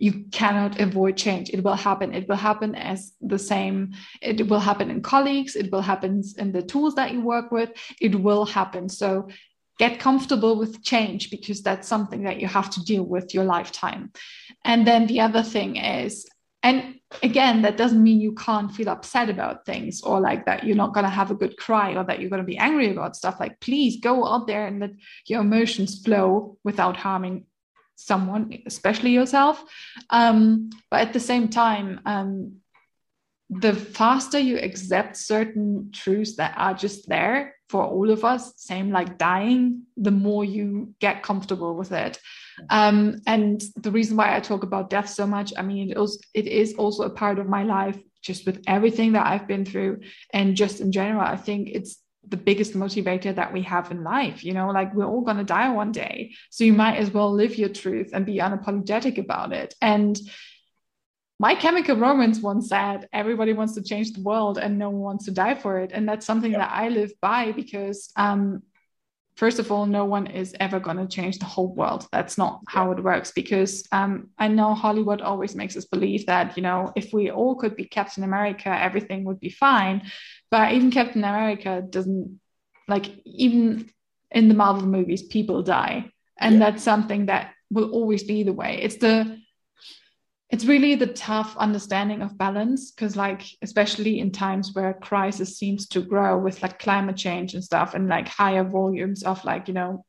you cannot avoid change. It will happen. It will happen as the same. It will happen in colleagues. It will happen in the tools that you work with. It will happen. So get comfortable with change because that's something that you have to deal with your lifetime. And then the other thing is, and again, that doesn't mean you can't feel upset about things or like that you're not going to have a good cry or that you're going to be angry about stuff. Like, please go out there and let your emotions flow without harming someone, especially yourself. Um, but at the same time, um, the faster you accept certain truths that are just there for all of us, same like dying, the more you get comfortable with it. Um, and the reason why I talk about death so much, I mean, it, it is also a part of my life, just with everything that I've been through, and just in general, I think it's the biggest motivator that we have in life you know like we're all going to die one day. So you might as well live your truth and be unapologetic about it. And my chemical romance once said everybody wants to change the world and no one wants to die for it. And that's something yep. that i live by because um, first of all no one is ever going to change the whole world. That's not how it works because um, i know hollywood always makes us believe that you know if we all could be captain america everything would be fine but even Captain America doesn't like even in the Marvel movies, people die. And yeah. that's something that will always be the way. It's the it's really the tough understanding of balance because like especially in times where crisis seems to grow with like climate change and stuff and like higher volumes of like you know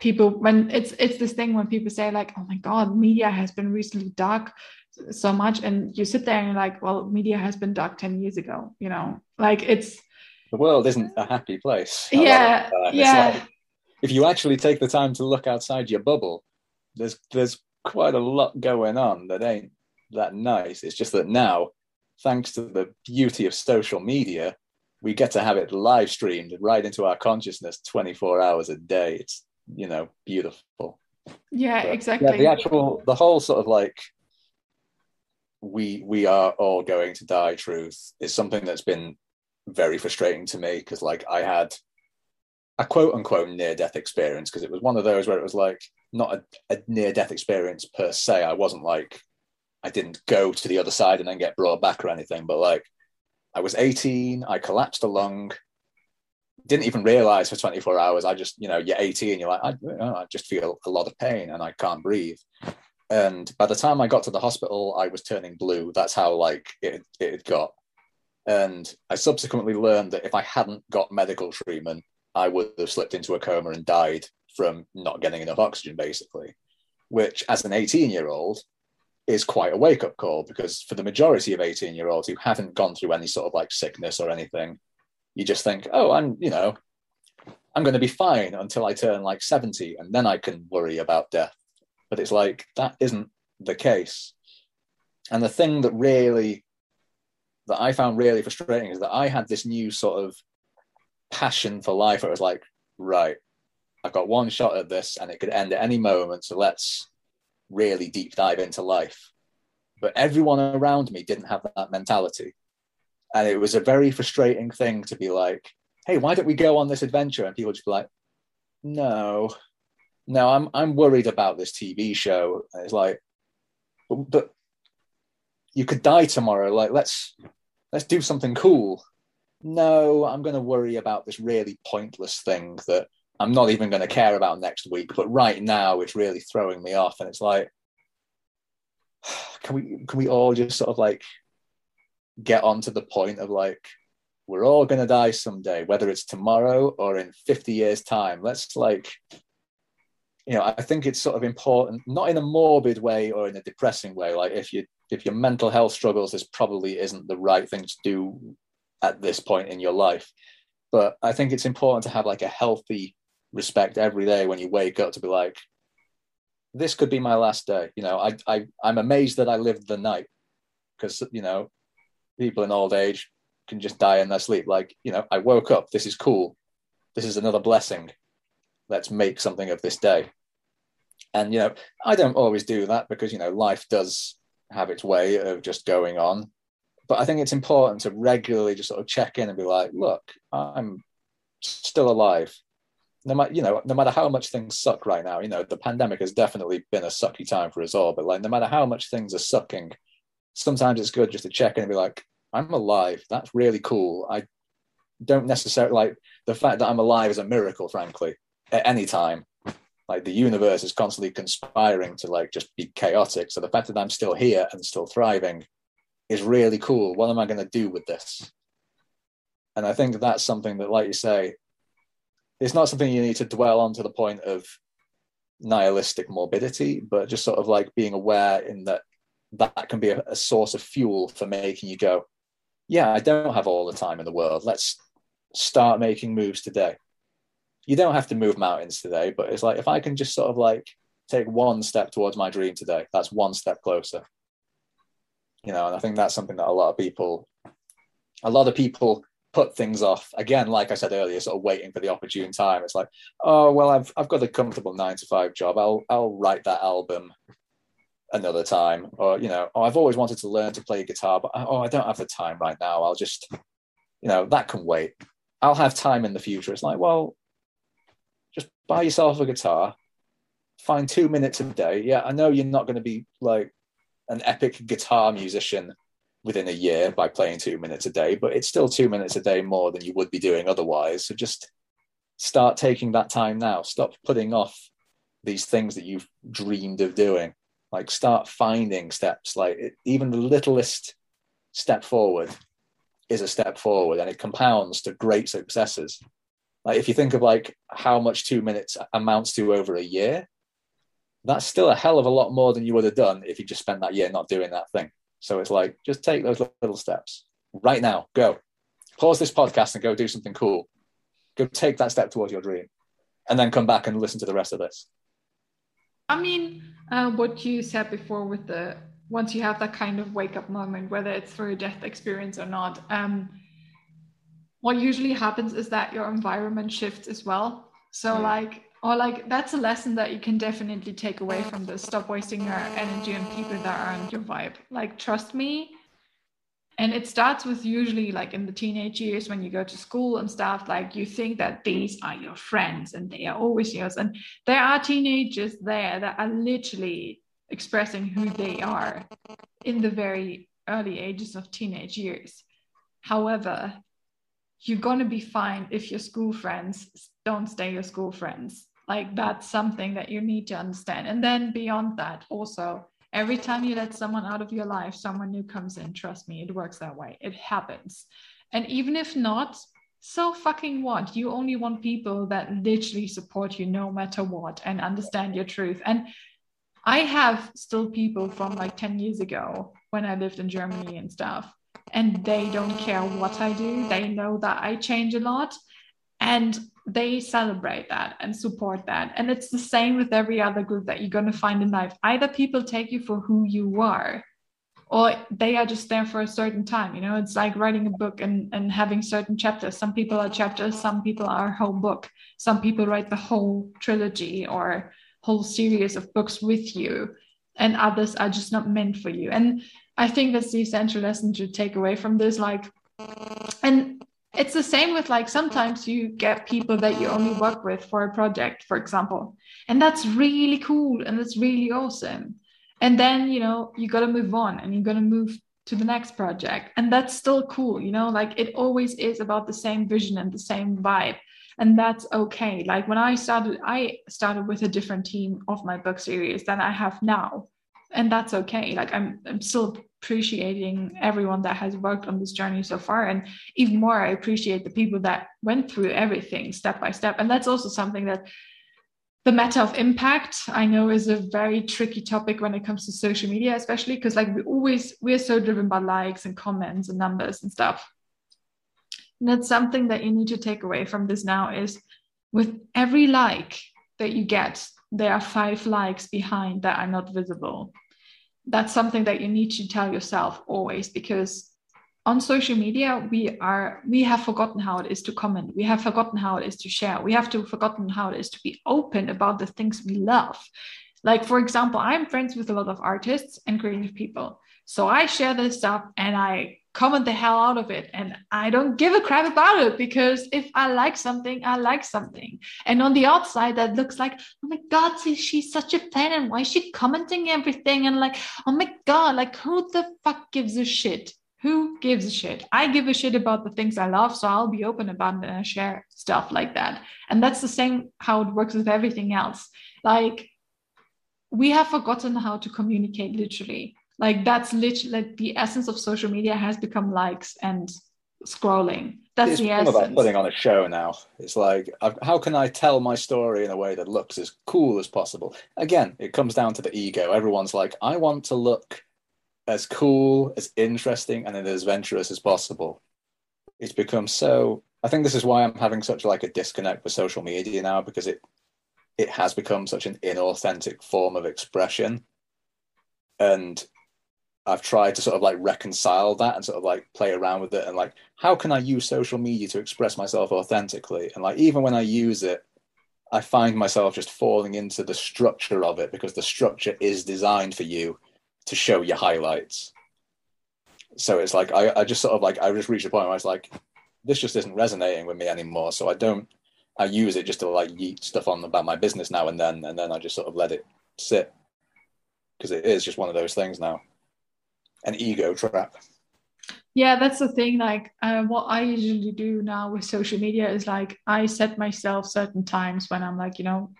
people when it's it's this thing when people say like oh my god media has been recently dark so much and you sit there and you're like well media has been dark 10 years ago you know? Like it's the world isn't a happy place. Yeah uh, yeah. like, if you actually take the time to look outside your bubble there's there's quite a lot going on that ain't that nice. It's just that now thanks to the beauty of social media we get to have it live streamed right into our consciousness 24 hours a day. It's you know beautiful. Yeah but, exactly yeah, the actual the whole sort of like we we are all going to die truth is something that's been very frustrating to me because like I had a quote unquote near death experience because it was one of those where it was like not a, a near death experience per se. I wasn't like I didn't go to the other side and then get brought back or anything, but like I was 18, I collapsed a lung, didn't even realize for 24 hours. I just, you know, you're 18, you're like, I, I just feel a lot of pain and I can't breathe and by the time I got to the hospital, I was turning blue. That's how like it it had got. And I subsequently learned that if I hadn't got medical treatment, I would have slipped into a coma and died from not getting enough oxygen, basically. Which, as an 18 year old, is quite a wake up call because for the majority of 18 year olds who haven't gone through any sort of like sickness or anything, you just think, oh, I'm, you know, I'm going to be fine until I turn like 70 and then I can worry about death. But it's like that isn't the case. And the thing that really that I found really frustrating is that I had this new sort of passion for life. It was like, right, I've got one shot at this and it could end at any moment. So let's really deep dive into life. But everyone around me didn't have that mentality. And it was a very frustrating thing to be like, hey, why don't we go on this adventure? And people just be like, no, no, I'm I'm worried about this TV show. It's like, but, but you could die tomorrow. Like, let's let's do something cool. No, I'm going to worry about this really pointless thing that I'm not even going to care about next week. But right now, it's really throwing me off, and it's like, can we can we all just sort of like get on to the point of like we're all going to die someday whether it's tomorrow or in 50 years time let's like you know, I think it's sort of important, not in a morbid way or in a depressing way. Like if you if your mental health struggles, this probably isn't the right thing to do at this point in your life. But I think it's important to have like a healthy respect every day when you wake up to be like, this could be my last day. You know, I I I'm amazed that I lived the night because you know, people in old age can just die in their sleep. Like, you know, I woke up. This is cool. This is another blessing let's make something of this day. And you know i don't always do that because you know life does have its way of just going on. But i think it's important to regularly just sort of check in and be like look i'm still alive. No matter you know no matter how much things suck right now you know the pandemic has definitely been a sucky time for us all but like no matter how much things are sucking sometimes it's good just to check in and be like i'm alive. That's really cool. I don't necessarily like the fact that i'm alive is a miracle frankly at any time like the universe is constantly conspiring to like just be chaotic so the fact that i'm still here and still thriving is really cool what am i going to do with this and i think that's something that like you say it's not something you need to dwell on to the point of nihilistic morbidity, but just sort of like being aware in that that can be a, a, source of fuel for making you go, yeah, I don't have all the time in the world. Let's start making moves today. You don't have to move mountains today, but it's like if I can just sort of like take one step towards my dream today, that's one step closer. You know, and I think that's something that a lot of people, a lot of people put things off. Again like i said earlier sort of waiting for the opportune time. It's like oh well i've, I've got a comfortable nine to five job. I'll i'll write that album another time. Or you know oh, i've always wanted to learn to play guitar but oh i don't have the time right now. I'll just you know that can wait. I'll have time in the future. It's like well just buy yourself a guitar find two minutes a day yeah i know you're not going to be like an epic guitar musician within a year by playing two minutes a day, but it's still two minutes a day more than you would be doing otherwise. So just start taking that time now. Stop putting off these things that you've dreamed of doing. Like start finding steps. Like even the littlest step forward is a step forward, and it compounds to great successes. Like if you think of like how much two minutes amounts to over a year, that's still a hell of a lot more than you would have done if you just spent that year not doing that thing. So it's like, just take those little steps right now. Go pause this podcast and go do something cool. Go take that step towards your dream and then come back and listen to the rest of this. I mean, uh, what you said before with the once you have that kind of wake up moment, whether it's through a death experience or not, um, what usually happens is that your environment shifts as well. So, mm. like, or like that's a lesson that you can definitely take away from this. Stop wasting your energy on people that aren't your vibe. Like trust me. And it starts with usually like in the teenage years when you go to school and stuff like you think that these are your friends and they are always yours. And there are teenagers there that are literally expressing who they are in the very early ages of teenage years. However you're going to be fine if your school friends don't stay your school friends. Like that's something that you need to understand. And then beyond that also every time you let someone out of your life someone new comes in trust me it works that way. It happens. And even if not so fucking what? You only want people that literally support you no matter what and understand your truth. And i have still people from like 10 years ago when i lived in germany and stuff and they don't care what i do. They know that i change a lot and they celebrate that and support that. And it's the same with every other group that you're going to find in life. Either people take you for who you are or they are just there for a certain time you know? It's like writing a book and, and having certain chapters. Some people are chapters some people are whole book. Some people write the whole trilogy or whole series of books with you and others are just not meant for you. And i think that's the essential lesson to take away from this like and it's the same with like sometimes you get people that you only work with for a project for example and that's really cool and that's really awesome. And then you know you got to move on and you're going to move to the next project and that's still cool you know like it always is about the same vision and the same vibe and that's okay. Like when i started i started with a different team of my book series than i have now and that's okay. Like i'm i'm still appreciating everyone that has worked on this journey so far and even more i appreciate the people that went through everything step by step. And that's also something that the matter of impact i know is a very tricky topic when it comes to social media especially because like we always we're so driven by likes and comments and numbers and stuff. And that's something that you need to take away from this now is with every like that you get there are five likes behind that are not visible that's something that you need to tell yourself always because on social media we are we have forgotten how it is to comment. We have forgotten how it is to share. We have to forgotten how it is to be open about the things we love. Like for example i'm friends with a lot of artists and creative people. So i share this stuff and i comment the hell out of it. And i don't give a crap about it because if i like something i like something. And on the outside that looks like oh my god she's such a fan and why is she commenting everything? And like oh my god like who the fuck gives a shit? Who gives a shit? I give a shit about the things i love so i'll be open about it and I share stuff like that. And that's the same how it works with everything else. Like we have forgotten how to communicate literally like that's literally like the essence of social media has become likes and scrolling. That's it's the essence about putting on a show now. It's like how can i tell my story in a way that looks as cool as possible? Again it comes down to the ego. Everyone's like i want to look as cool as interesting and as adventurous as possible. It's become so i think this is why i'm having such like a disconnect with social media now because it it has become such an inauthentic form of expression. And I've tried to sort of like reconcile that and sort of like play around with it and like how can I use social media to express myself authentically? And like even when I use it I find myself just falling into the structure of it because the structure is designed for you to show your highlights. So it's like I, I just sort of like I just reached a point where I was like this just isn't resonating with me anymore. So I don't I use it just to like yeet stuff on about my business now and then and then I just sort of let it sit. Because it is just one of those things now an ego trap. Yeah, that's the thing. Like, uh, what I usually do now with social media is like I set myself certain times when I'm like, you know,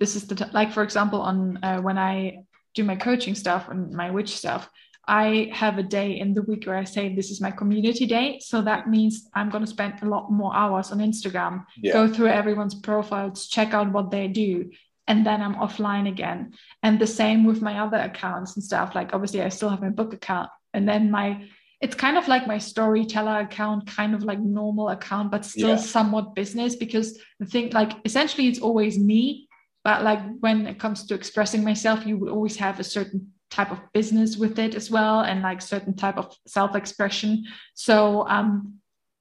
this is the t-. like, for example, on uh, when I do my coaching stuff and my witch stuff, I have a day in the week where I say this is my community day. So that means I'm going to spend a lot more hours on Instagram, yeah. go through everyone's profiles, check out what they do, and then I'm offline again. And the same with my other accounts and stuff. Like obviously I still have my book account and then my it's kind of like my storyteller account, kind of like normal account, but still yeah. somewhat business because the thing like essentially it's always me. But like when it comes to expressing myself, you will always have a certain type of business with it as well and like certain type of self-expression. So um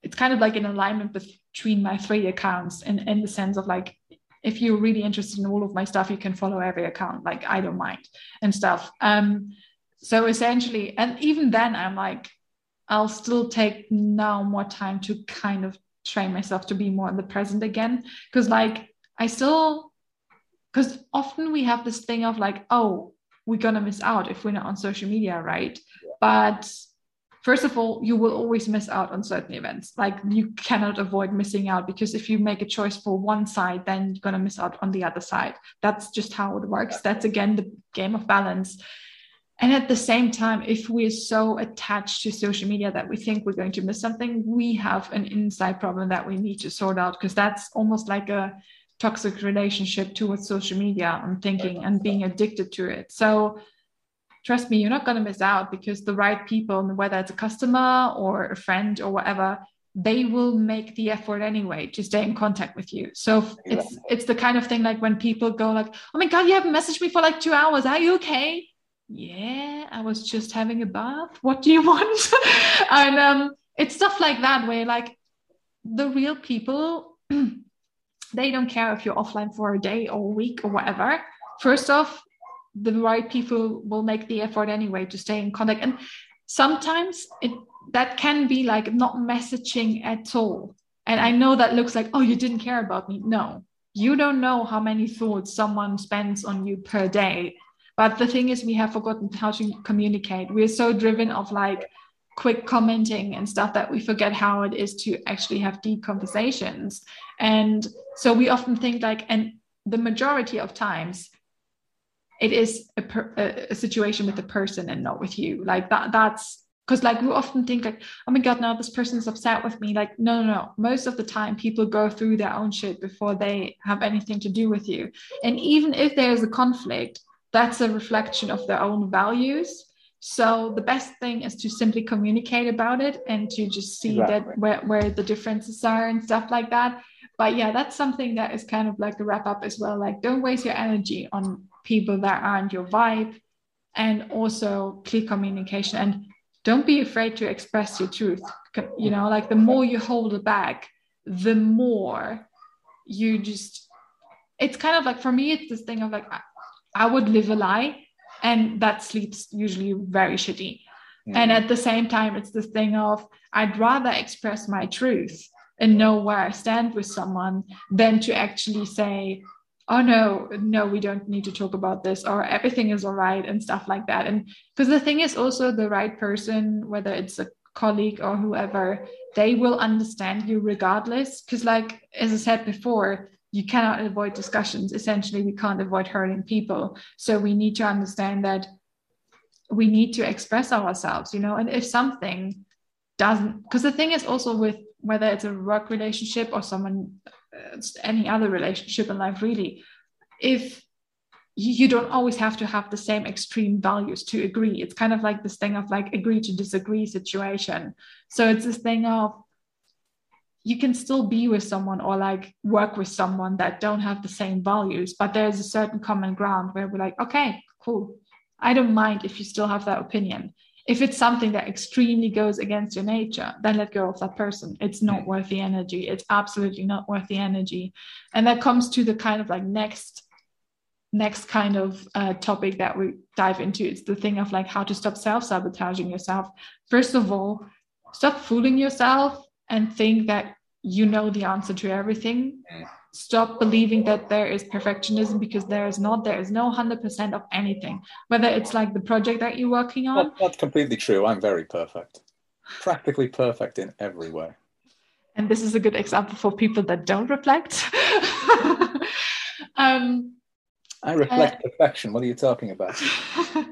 it's kind of like an alignment between my three accounts in, in the sense of like if you're really interested in all of my stuff, you can follow every account. Like I don't mind and stuff. Um, so essentially, and even then, I'm like, I'll still take now more time to kind of train myself to be more in the present again. Because like I still, because often we have this thing of like, oh, we're gonna miss out if we're not on social media, right? But first of all, you will always miss out on certain events. Like you cannot avoid missing out because if you make a choice for one side, then you're going to miss out on the other side. That's just how it works. That's again the game of balance. And at the same time, if we're so attached to social media that we think we're going to miss something, we have an inside problem that we need to sort out because that's almost like a toxic relationship towards social media and thinking and being addicted to it. So trust me, you're not going to miss out because the right people, whether it's a customer or a friend or whatever, they will make the effort anyway to stay in contact with you. So it's it's the kind of thing like when people go like, "Oh my god, you haven't messaged me for like two hours. Are you okay?" Yeah, I was just having a bath. What do you want? and um, it's stuff like that where like the real people, they don't care if you're offline for a day or a week or whatever. First off, the right people will make the effort anyway to stay in contact. And sometimes it that can be like not messaging at all. And i know that looks like oh you didn't care about me. No you don't know how many thoughts someone spends on you per day. But the thing is we have forgotten how to communicate. We're so driven of like quick commenting and stuff that we forget how it is to actually have deep conversations. And so we often think like and the majority of times it is a, per, a, situation with the person and not with you. Like that that's because like we often think like oh my god now this person's upset with me. Like no no no. Most of the time people go through their own shit before they have anything to do with you. And even if there's a conflict that's a reflection of their own values. So the best thing is to simply communicate about it and to just see exactly. that where, where the differences are and stuff like that. But yeah that's something that is kind of like a wrap up as well. Like don't waste your energy on people that aren't your vibe and also clear communication. And don't be afraid to express your truth. You know like the more you hold it back the more you just it's kind of like for me it's this thing of like I would live a lie and that sleeps usually very shitty. Mm. And at the same time, it's this thing of I'd rather express my truth and know where I stand with someone than to actually say, oh no, no, we don't need to talk about this or everything is all right and stuff like that. And because the thing is also the right person, whether it's a colleague or whoever, they will understand you regardless. Because, like, as I said before, you cannot avoid discussions. Essentially, we can't avoid hurting people. So we need to understand that we need to express ourselves, you know, and if something doesn't, because the thing is also with whether it's a work relationship or someone, any other relationship in life, really, if you don't always have to have the same extreme values to agree. It's kind of like this thing of like agree to disagree situation. So it's this thing of you can still be with someone or like work with someone that don't have the same values, but there's a certain common ground where we're like, okay, cool. I don't mind if you still have that opinion. If it's something that extremely goes against your nature, then let go of that person. It's not mm. worth the energy. It's absolutely not worth the energy. And that comes to the kind of like next next kind of uh, topic that we dive into. It's the thing of like how to stop self sabotaging yourself. First of all, stop fooling yourself and think that you know the answer to everything. Mm stop believing that there is perfectionism because there is not. There is no 100% of anything. Whether it's like the project that you're working on. That's completely true. I'm very perfect. Practically perfect in every way. And this is a good example for people that don't reflect. Um, i reflect uh, perfection. What are you talking about?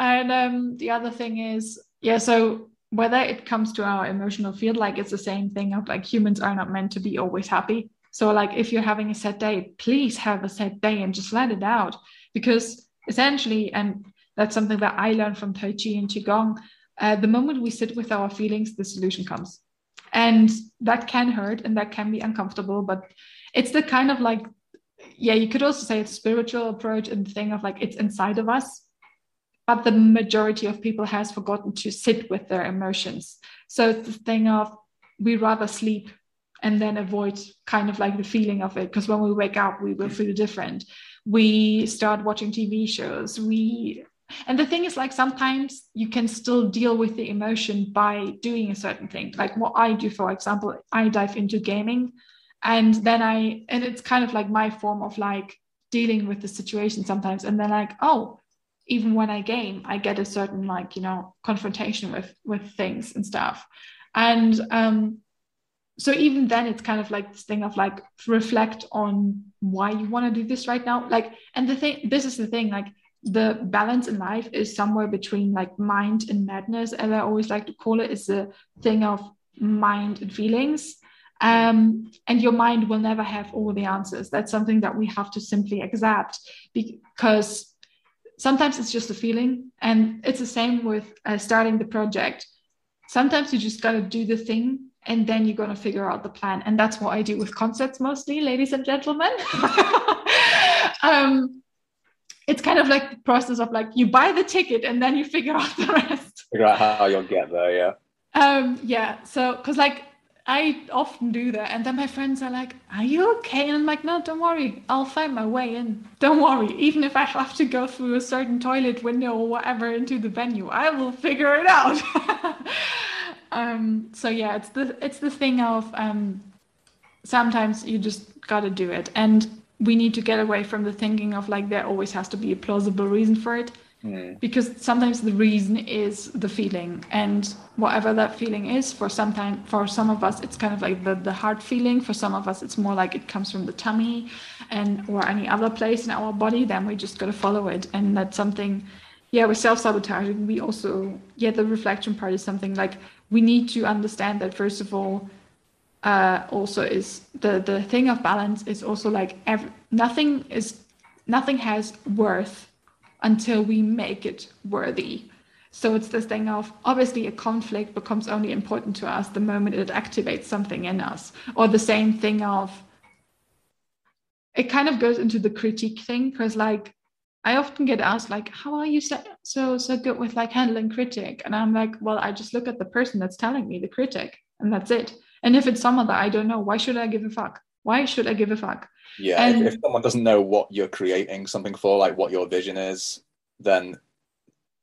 And um, the other thing is yeah so whether it comes to our emotional field, like it's the same thing of like humans are not meant to be always happy. So, like, if you're having a sad day, please have a sad day and just let it out. Because essentially, and that's something that I learned from Tai Chi and Qigong, uh, the moment we sit with our feelings, the solution comes. And that can hurt and that can be uncomfortable, but it's the kind of like, yeah, you could also say it's spiritual approach and thing of like it's inside of us but the majority of people has forgotten to sit with their emotions. So it's the thing of we rather sleep and then avoid kind of like the feeling of it because when we wake up we will feel different. We start watching tv shows. We and the thing is like sometimes you can still deal with the emotion by doing a certain thing. Like what i do for example i dive into gaming and then i and it's kind of like my form of like dealing with the situation sometimes. And then like oh even when I game, I get a certain like you know confrontation with with things and stuff, and um, so even then it's kind of like this thing of like reflect on why you want to do this right now, like and the thing this is the thing like the balance in life is somewhere between like mind and madness, as I always like to call it, is the thing of mind and feelings. Um, and your mind will never have all the answers. That's something that we have to simply accept because sometimes it's just a feeling and it's the same with uh, starting the project. Sometimes you just got to do the thing and then you're to figure out the plan and that's what i do with concerts mostly ladies and gentlemen. Um, it's kind of like the process of like you buy the ticket and then you figure out the rest. Figure out how you'll get there yeah. Um yeah so because like I often do that. And then my friends are like, Are you okay? And I'm like, No, don't worry. I'll find my way in. Don't worry. Even if I have to go through a certain toilet window or whatever into the venue, I will figure it out. um, so yeah, it's the it's the thing of um, sometimes you just gotta do it. And we need to get away from the thinking of like there always has to be a plausible reason for it Mm. Because sometimes the reason is the feeling, and whatever that feeling is, for some time, for some of us, it's kind of like the, the heart feeling. For some of us, it's more like it comes from the tummy, and or any other place in our body. Then we just gotta follow it, and that's something. Yeah, we're self sabotaging. We also, yeah, the reflection part is something like we need to understand that first of all, uh, also is the the thing of balance is also like every, nothing is nothing has worth until we make it worthy. So it's this thing of obviously a conflict becomes only important to us the moment it activates something in us, or the same thing of it kind of goes into the critique thing because like I often get asked like, how are you so so good with like handling critic? And I'm like, well, I just look at the person that's telling me the critic, and that's it. And if it's someone that I don't know, why should I give a fuck? Why should I give a fuck? Yeah, and, if, if someone doesn't know what you're creating something for, like what your vision is, then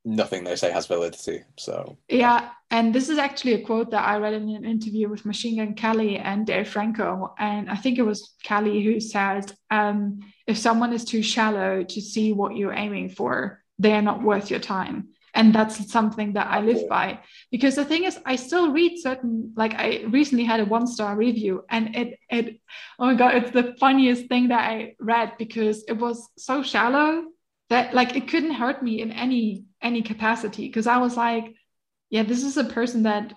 nothing they say has validity. So yeah, and this is actually a quote that I read in an interview with Machine Gun Kelly and Dave Franco, and I think it was Kelly who said, um, "If someone is too shallow to see what you're aiming for, they are not worth your time." And that's something that I live by. Because the thing is, I still read certain. Like I recently had a one star review, and it it oh my god, it's the funniest thing that I read because it was so shallow that like it couldn't hurt me in any any capacity. Because I was like, yeah, this is a person that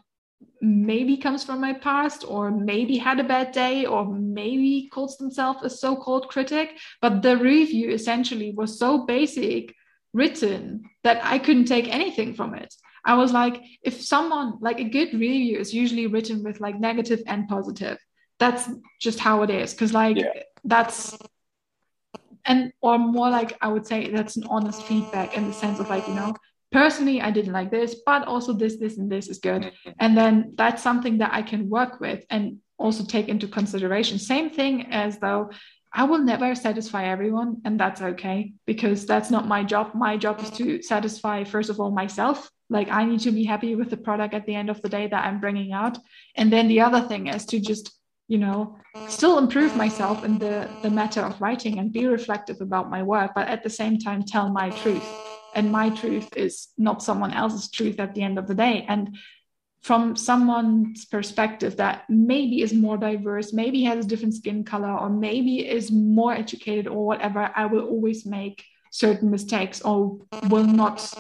maybe comes from my past or maybe had a bad day or maybe calls themselves a so-called critic. But the review essentially was so basic written that i couldn't take anything from it i was like if someone like a good review is usually written with like negative and positive that's just how it is because like yeah. that's and or more like i would say that's an honest feedback in the sense of like you know personally i didn't like this but also this this and this is good mm-hmm. and then that's something that i can work with and also take into consideration same thing as though i will never satisfy everyone and that's okay because that's not my job. My job is to satisfy first of all myself. Like i need to be happy with the product at the end of the day that i'm bringing out. And then the other thing is to just you know still improve myself in the the matter of writing and be reflective about my work but at the same time tell my truth. And my truth is not someone else's truth at the end of the day. And from someone's perspective that maybe is more diverse maybe has a different skin color or maybe is more educated or whatever i will always make certain mistakes or will not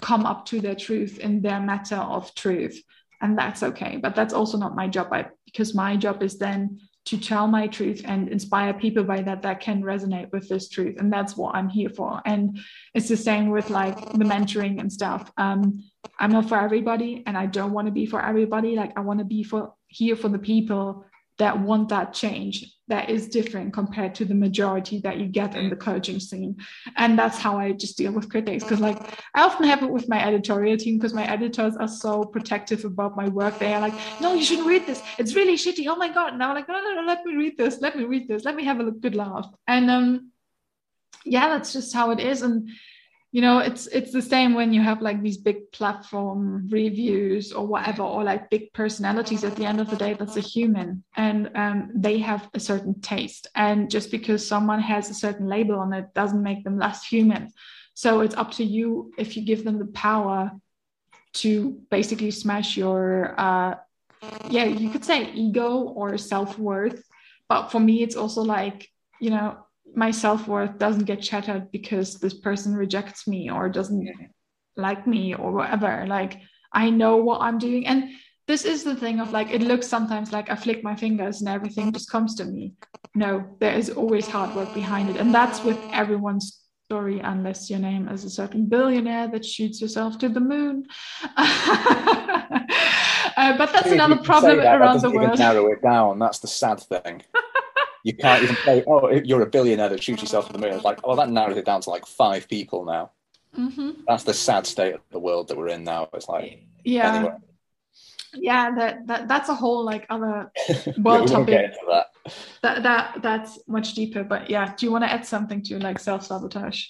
come up to their truth in their matter of truth. And that's okay. But that's also not my job. I, because my job is then to tell my truth and inspire people by that that can resonate with this truth. And that's what i'm here for. And it's the same with like the mentoring and stuff. Um, i'm not for everybody and i don't want to be for everybody. Like i want to be for here for the people that want that change that is different compared to the majority that you get in the coaching scene. And that's how i just deal with critics because like i often have it with my editorial team because my editors are so protective about my work. They are like no you shouldn't read this. It's really shitty. Oh my god. And i'm like no no no let me read this. Let me read this. Let me have a good laugh. And um yeah that's just how it is. And you know it's it's the same when you have like these big platform reviews or whatever or like big personalities at the end of the day that's a human and um, they have a certain taste. And just because someone has a certain label on it doesn't make them less human. So it's up to you if you give them the power to basically smash your uh, yeah you could say ego or self-worth but for me it's also like you know my self-worth doesn't get shattered because this person rejects me or doesn't like me or whatever. Like i know what i'm doing. And this is the thing of like it looks sometimes like i flick my fingers and everything just comes to me. No there is always hard work behind it. And that's with everyone's story unless your name is a certain billionaire that shoots yourself to the moon. Uh, but that's another problem that, around the world. narrow it down. That's the sad thing you can't even say, "Oh, you're a billionaire that shoots yourself in the moon." It's like, oh, that narrows it down to like five people now. Mm-hmm. That's the sad state of the world that we're in now. It's like, yeah, anyway. yeah, that, that that's a whole like other world topic. that. that that that's much deeper. But yeah, do you want to add something to like self sabotage?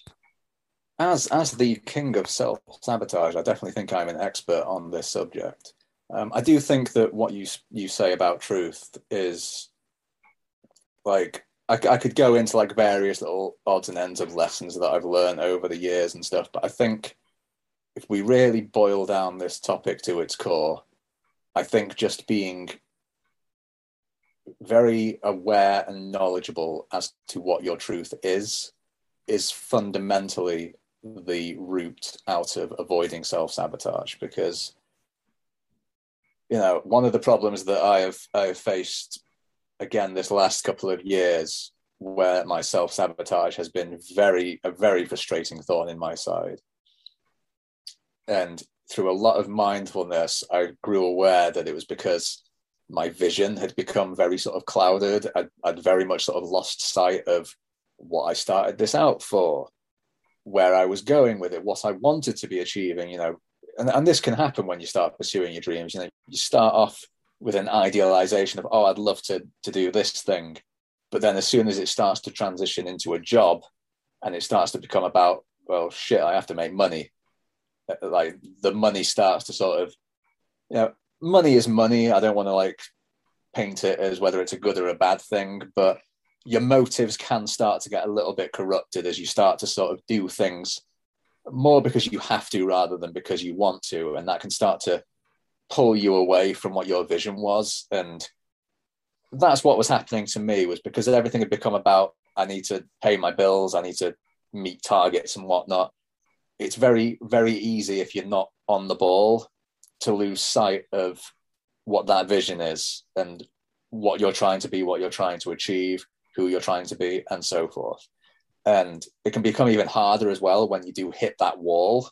As as the king of self sabotage, I definitely think I'm an expert on this subject. Um, I do think that what you you say about truth is like I, I could go into like various little odds and ends of lessons that I've learned over the years and stuff, but I think if we really boil down this topic to its core, I think just being very aware and knowledgeable as to what your truth is is fundamentally the route out of avoiding self sabotage because you know one of the problems that I have I have faced again this last couple of years where my self sabotage has been very a very frustrating thorn in my side. And through a lot of mindfulness, I grew aware that it was because my vision had become very sort of clouded. I'd, I'd very much sort of lost sight of what I started this out for, where I was going with it, what I wanted to be achieving, you know. And, and this can happen when you start pursuing your dreams. You know, you start off with an idealization of oh i'd love to to do this thing but then as soon as it starts to transition into a job and it starts to become about well shit i have to make money uh, like the money starts to sort of, you know, money is money. I don't want to like paint it as whether it's a good or a bad thing, but your motives can start to get a little bit corrupted as you start to sort of do things more because you have to rather than because you want to. And that can start to pull you away from what your vision was. And that's what was happening to me was because everything had become about I need to pay my bills, I need to meet targets and whatnot. It's very, very easy if you're not on the ball to lose sight of what that vision is and what you're trying to be, what you're trying to achieve, who you're trying to be, and so forth. And it can become even harder as well when you do hit that wall,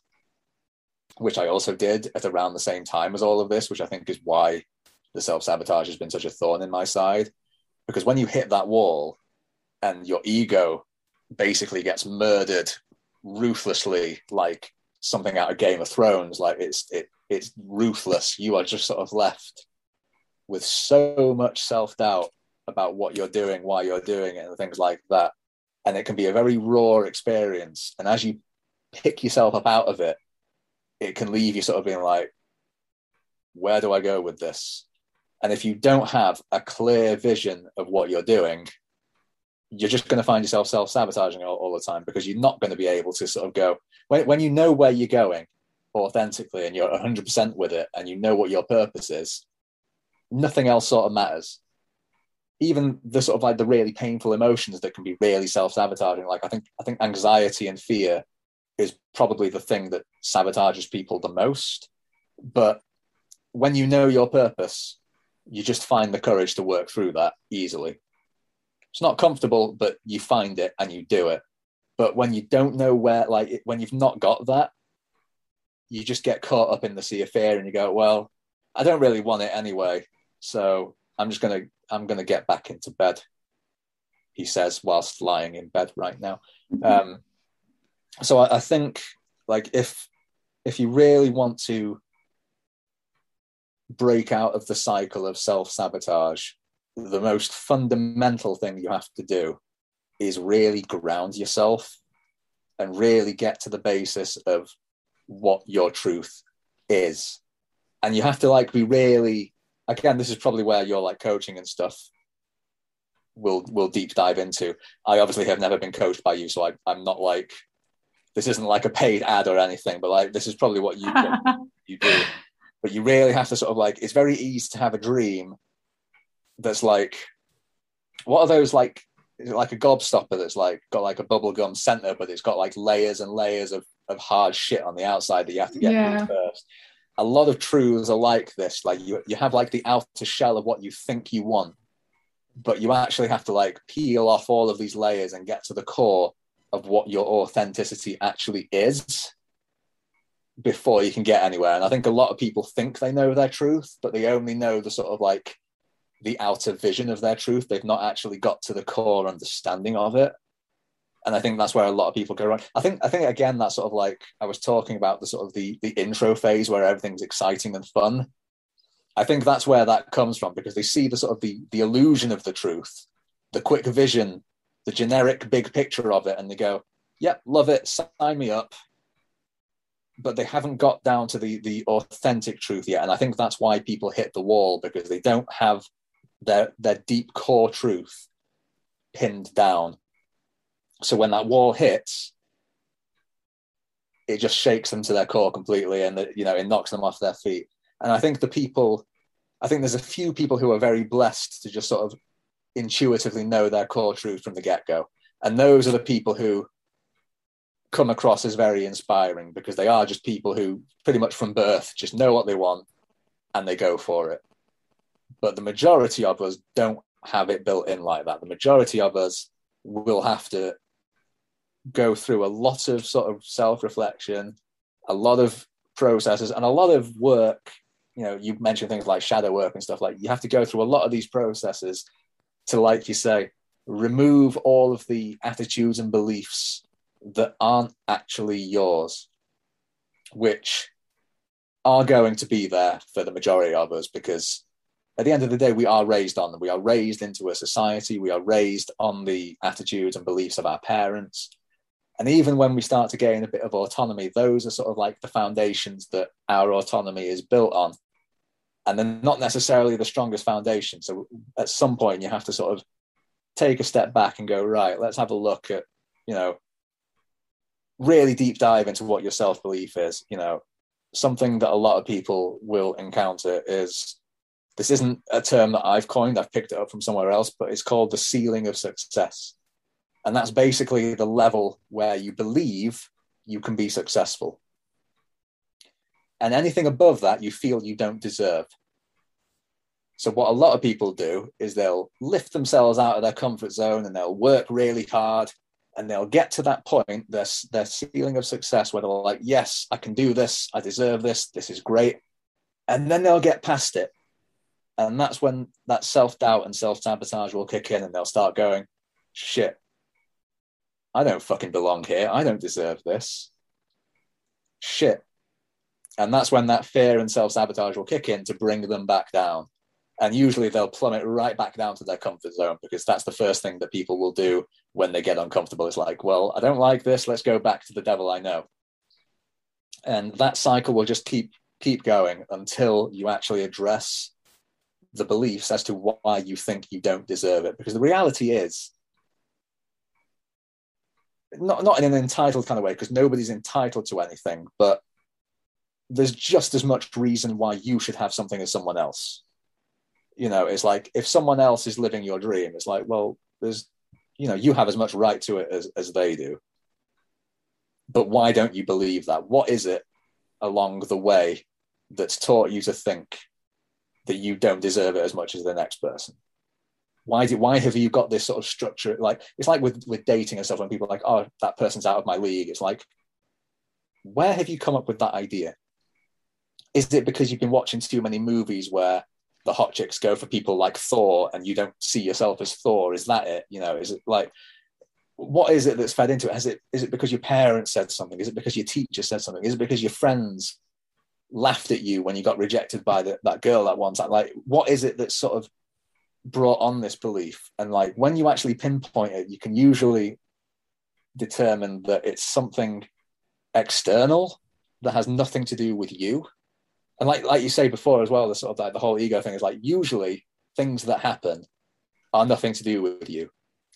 which I also did at around the same time as all of this, which I think is why the self sabotage has been such a thorn in my side. Because when you hit that wall and your ego basically gets murdered ruthlessly, like something out of Game of Thrones, like it's it it's ruthless. You are just sort of left with so much self doubt about what you're doing, why you're doing it, and things like that. And it can be a very raw experience. And as you pick yourself up out of it, it can leave you sort of being like, where do I go with this? And if you don't have a clear vision of what you're doing, you're just going to find yourself self sabotaging all, all, the time because you're not going to be able to sort of go, when, when you know where you're going authentically and you're 100% with it and you know what your purpose is, nothing else sort of matters. Even the sort of like the really painful emotions that can be really self-sabotaging. Like I think I think anxiety and fear is probably the thing that sabotages people the most. But when you know your purpose, you just find the courage to work through that easily. It's not comfortable, but you find it and you do it. But when you don't know where, like when you've not got that, you just get caught up in the sea of fear and you go, well, I don't really want it anyway. So I'm just gonna I'm gonna get back into bed. He says whilst lying in bed right now. Mm-hmm. Um, so I, I think like if if you really want to break out of the cycle of self sabotage, the most fundamental thing you have to do is really ground yourself and really get to the basis of what your truth is. And you have to like be really again, this is probably where your like coaching and stuff will will deep dive into. I obviously have never been coached by you, so I, I'm not like this isn't like a paid ad or anything, but like this is probably what you you do. But you really have to sort of like it's very easy to have a dream that's like what are those like like a gobstopper that's like got like a bubblegum center, but it's got like layers and layers of, of hard shit on the outside that you have to get yeah. first a lot of truths are like this. Like you, you have like the outer shell of what you think you want, but you actually have to like peel off all of these layers and get to the core of what your authenticity actually is before you can get anywhere. And I think a lot of people think they know their truth, but they only know the sort of like the outer vision of their truth. They've not actually got to the core understanding of it and I think that's where a lot of people go wrong. I think I think again that's sort of like I was talking about the sort of the the intro phase where everything's exciting and fun. I think that's where that comes from because they see the sort of the the illusion of the truth, the quick vision, the generic big picture of it, and they go, "Yep, love it, sign me up." But they haven't got down to the the authentic truth yet, and I think that's why people hit the wall because they don't have their their deep core truth pinned down so when that wall hits, it just shakes them to their core completely, and the, you know it knocks them off their feet. And I think the people, I think there's a few people who are very blessed to just sort of intuitively know their core truth from the get go, and those are the people who come across as very inspiring because they are just people who pretty much from birth just know what they want and they go for it. But the majority of us don't have it built in like that. The majority of us will have to go through a lot of sort of self reflection, a lot of processes, and a lot of work. You know, you mentioned things like shadow work and stuff like you have to go through a lot of these processes to, like you say, remove all of the attitudes and beliefs that aren't actually yours, which are going to be there for the majority of us because at the end of the day, we are raised on them. We are raised into a society. We are raised on the attitudes and beliefs of our parents And even when we start to gain a bit of autonomy, those are sort of like the foundations that our autonomy is built on. And they're not necessarily the strongest foundation. So at some point, you have to sort of take a step back and go, right, let's have a look at, you know, really deep dive into what your self belief is. You know, something that a lot of people will encounter is this isn't a term that I've coined, I've picked it up from somewhere else, but it's called the ceiling of success. And that's basically the level where you believe you can be successful. And anything above that, you feel you don't deserve. So, what a lot of people do is they'll lift themselves out of their comfort zone and they'll work really hard and they'll get to that point, their, their ceiling of success, where they're like, yes, I can do this, I deserve this, this is great. And then they'll get past it. And that's when that self doubt and self sabotage will kick in and they'll start going, shit, I don't fucking belong here. I don't deserve this. Shit. And that's when that fear and self sabotage will kick in to bring them back down. And usually they'll plummet right back down to their comfort zone because that's the first thing that people will do when they get uncomfortable. It's like, well, I don't like this. Let's go back to the devil I know. And that cycle will just keep keep going until you actually address the beliefs as to why you think you don't deserve it. Because the reality is, not not in an entitled kind of way because nobody's entitled to anything but there's just as much reason why you should have something as someone else. You know it's like if someone else is living your dream it's like well there's you know you have as much right to it as, as they do. But why don't you believe that? What is it along the way that's taught you to think that you don't deserve it as much as the next person? Why do why have you got this sort of structure? Like it's like with with dating and stuff when people are like oh that person's out of my league. It's like where have you come up with that idea is it because you've been watching too many movies where the hot chicks go for people like thor and you don't see yourself as thor is that it you know is it like what is it that's fed into it? Has it is it because your parents said something? Is it because your teacher said something? Is it because your friends laughed at you when you got rejected by the, that girl one time? Like, what is it that sort of brought on this belief and like when you actually pinpoint it you can usually determine that it's something external that has nothing to do with you and like like you say before as well the sort of like the whole ego thing is like usually things that happen are nothing to do with you.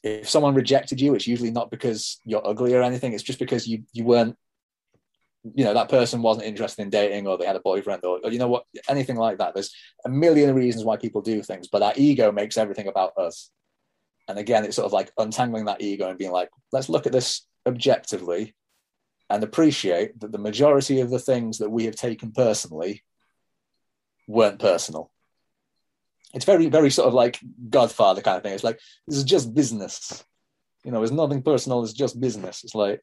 If someone rejected you it's usually not because you're ugly or anything. It's just because you you weren't you know that person wasn't interested in dating or they had a boyfriend or, or, you know what anything like that. There's a million reasons why people do things but our ego makes everything about us. And again it's sort of like untangling that ego and being like let's look at this objectively and appreciate that the majority of the things that we have taken personally weren't personal it's very very sort of like godfather kind of thing it's like this is just business you know it's nothing personal it's just business it's like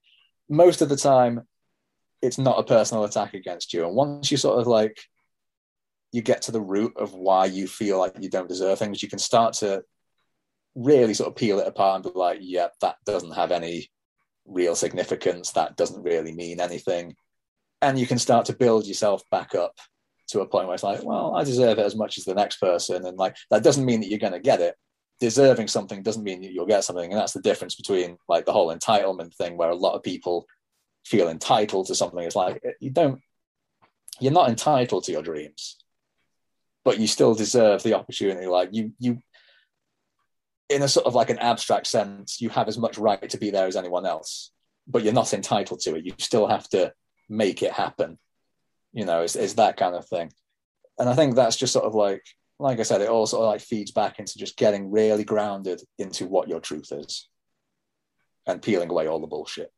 most of the time it's not a personal attack against you. And once you sort of like you get to the root of why you feel like you don't deserve things, you can start to really sort of peel it apart and be like, yeah, that doesn't have any real significance. That doesn't really mean anything. And you can start to build yourself back up to a point where it's like, well, I deserve it as much as the next person. And like, that doesn't mean that you're going to get it. Deserving something doesn't mean you'll get something. And that's the difference between like the whole entitlement thing, where a lot of people feel entitled to something. It's like you don't, you're not entitled to your dreams, but you still deserve the opportunity. Like you, you, in a sort of like an abstract sense, you have as much right to be there as anyone else, but you're not entitled to it. You still have to make it happen. You know, it's, it's that kind of thing. And I think that's just sort of like, like I said, it all sort of like feeds back into just getting really grounded into what your truth is and peeling away all the bullshit.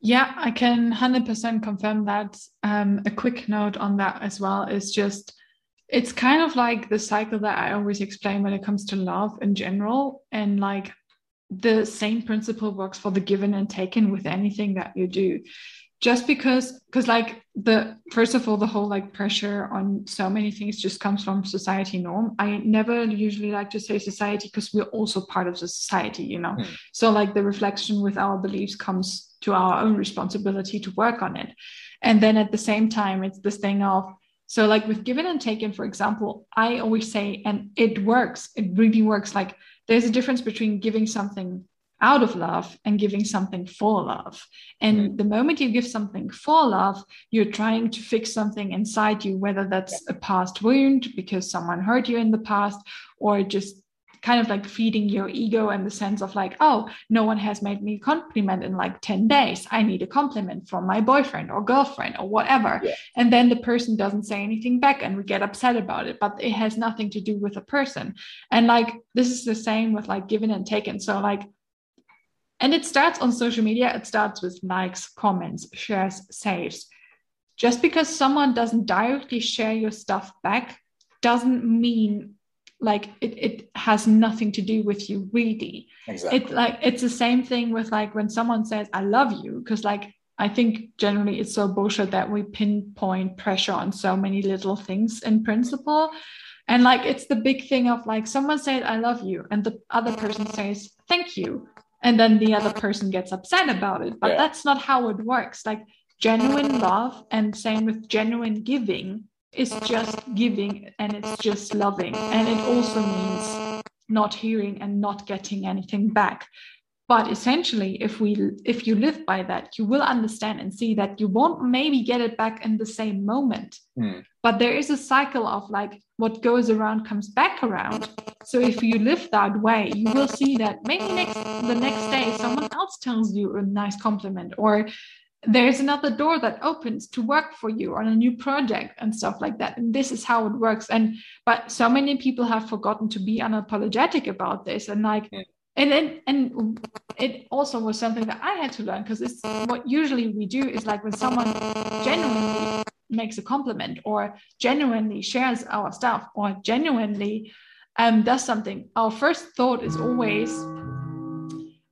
Yeah, I can 100% confirm that. Um, a quick note on that as well is just it's kind of like the cycle that I always explain when it comes to love in general. And like the same principle works for the given and taken with anything that you do just because because like the first of all the whole like pressure on so many things just comes from society norm. I never usually like to say society because we're also part of the society you know? Mm. so like the reflection with our beliefs comes to our own responsibility to work on it. And then at the same time it's this thing of so like with given and taken for example i always say and it works. It really works. Like there's a difference between giving something out of love and giving something for love. And mm-hmm. the moment you give something for love, you're trying to fix something inside you, whether that's a past wound because someone hurt you in the past, or just kind of like feeding your ego and the sense of like, oh, no one has made me a compliment in like 10 days. I need a compliment from my boyfriend or girlfriend or whatever. Yeah. And then the person doesn't say anything back and we get upset about it, but it has nothing to do with the person. And like, this is the same with like given and taken. So, like, and it starts on social media, it starts with likes, comments, shares, saves. Just because someone doesn't directly share your stuff back doesn't mean like it, it has nothing to do with you really exactly. it's like it's the same thing with like when someone says i love you because like i think generally it's so bullshit that we pinpoint pressure on so many little things in principle and like it's the big thing of like someone said i love you and the other person says thank you and then the other person gets upset about it but yeah. that's not how it works like genuine love and same with genuine giving is just giving and it's just loving. And it also means not hearing and not getting anything back. But essentially, if we if you live by that, you will understand and see that you won't maybe get it back in the same moment. Mm. But there is a cycle of like what goes around comes back around. So if you live that way, you will see that maybe next the next day someone else tells you a nice compliment or there's another door that opens to work for you on a new project and stuff like that and this is how it works and but so many people have forgotten to be unapologetic about this and like yeah. And then and it also was something that i had to learn because it's what usually we do is like when someone genuinely makes a compliment or genuinely shares our stuff or genuinely um, does something our first thought is always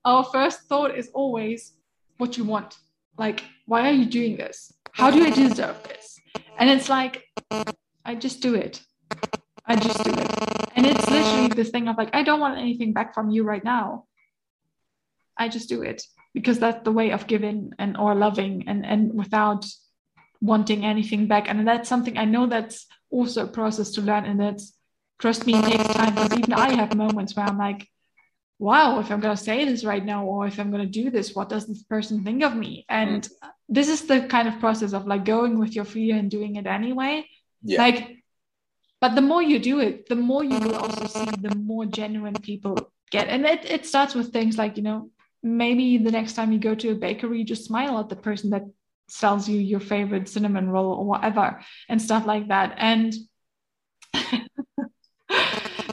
our first thought is always what you want? Like why are you doing this? How do i deserve this? And it's like i just do it. I just do it and it's literally this thing of like i don't want anything back from you right now i just do it because that's the way of giving and or loving and and without wanting anything back and that's something i know that's also a process to learn and that's trust me it takes time because even i have moments where i'm like wow, if I'm going to say this right now, or if I'm going to do this, what does this person think of me? And mm. this is the kind of process of like going with your fear and doing it anyway. Yeah. Like, but the more you do it, the more you will also see the more genuine people get. And it, it starts with things like, you know, maybe the next time you go to a bakery, just smile at the person that sells you your favorite cinnamon roll or whatever and stuff like that. And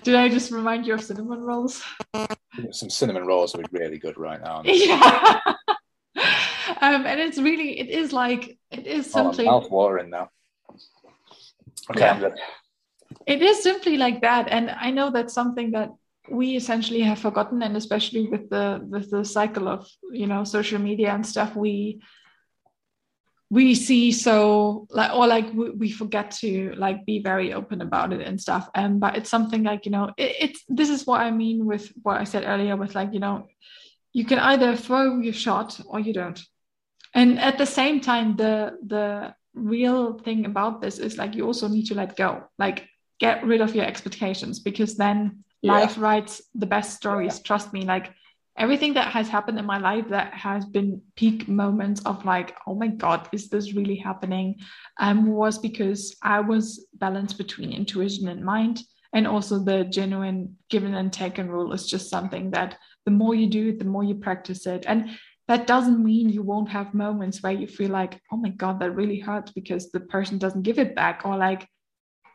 did I just remind you of cinnamon rolls? Some cinnamon rolls would be really good right now. Yeah. um, and it's really, it is like, it is something Oh, mouth watering now. Okay, yeah. It is simply like that. And I know that's something that we essentially have forgotten. And especially with the with the cycle of you know social media and stuff we we see so like or like we, we, forget to like be very open about it and stuff. And but it's something like you know it, it's this is what i mean with what i said earlier with like you know you can either throw your shot or you don't. And at the same time the the real thing about this is like you also need to let go. Like get rid of your expectations because then yeah. life writes the best stories yeah. trust me like everything that has happened in my life that has been peak moments of like oh my god is this really happening um was because i was balanced between intuition and mind and also the genuine given and taken rule is just something that the more you do it the more you practice it and that doesn't mean you won't have moments where you feel like oh my god that really hurts because the person doesn't give it back or like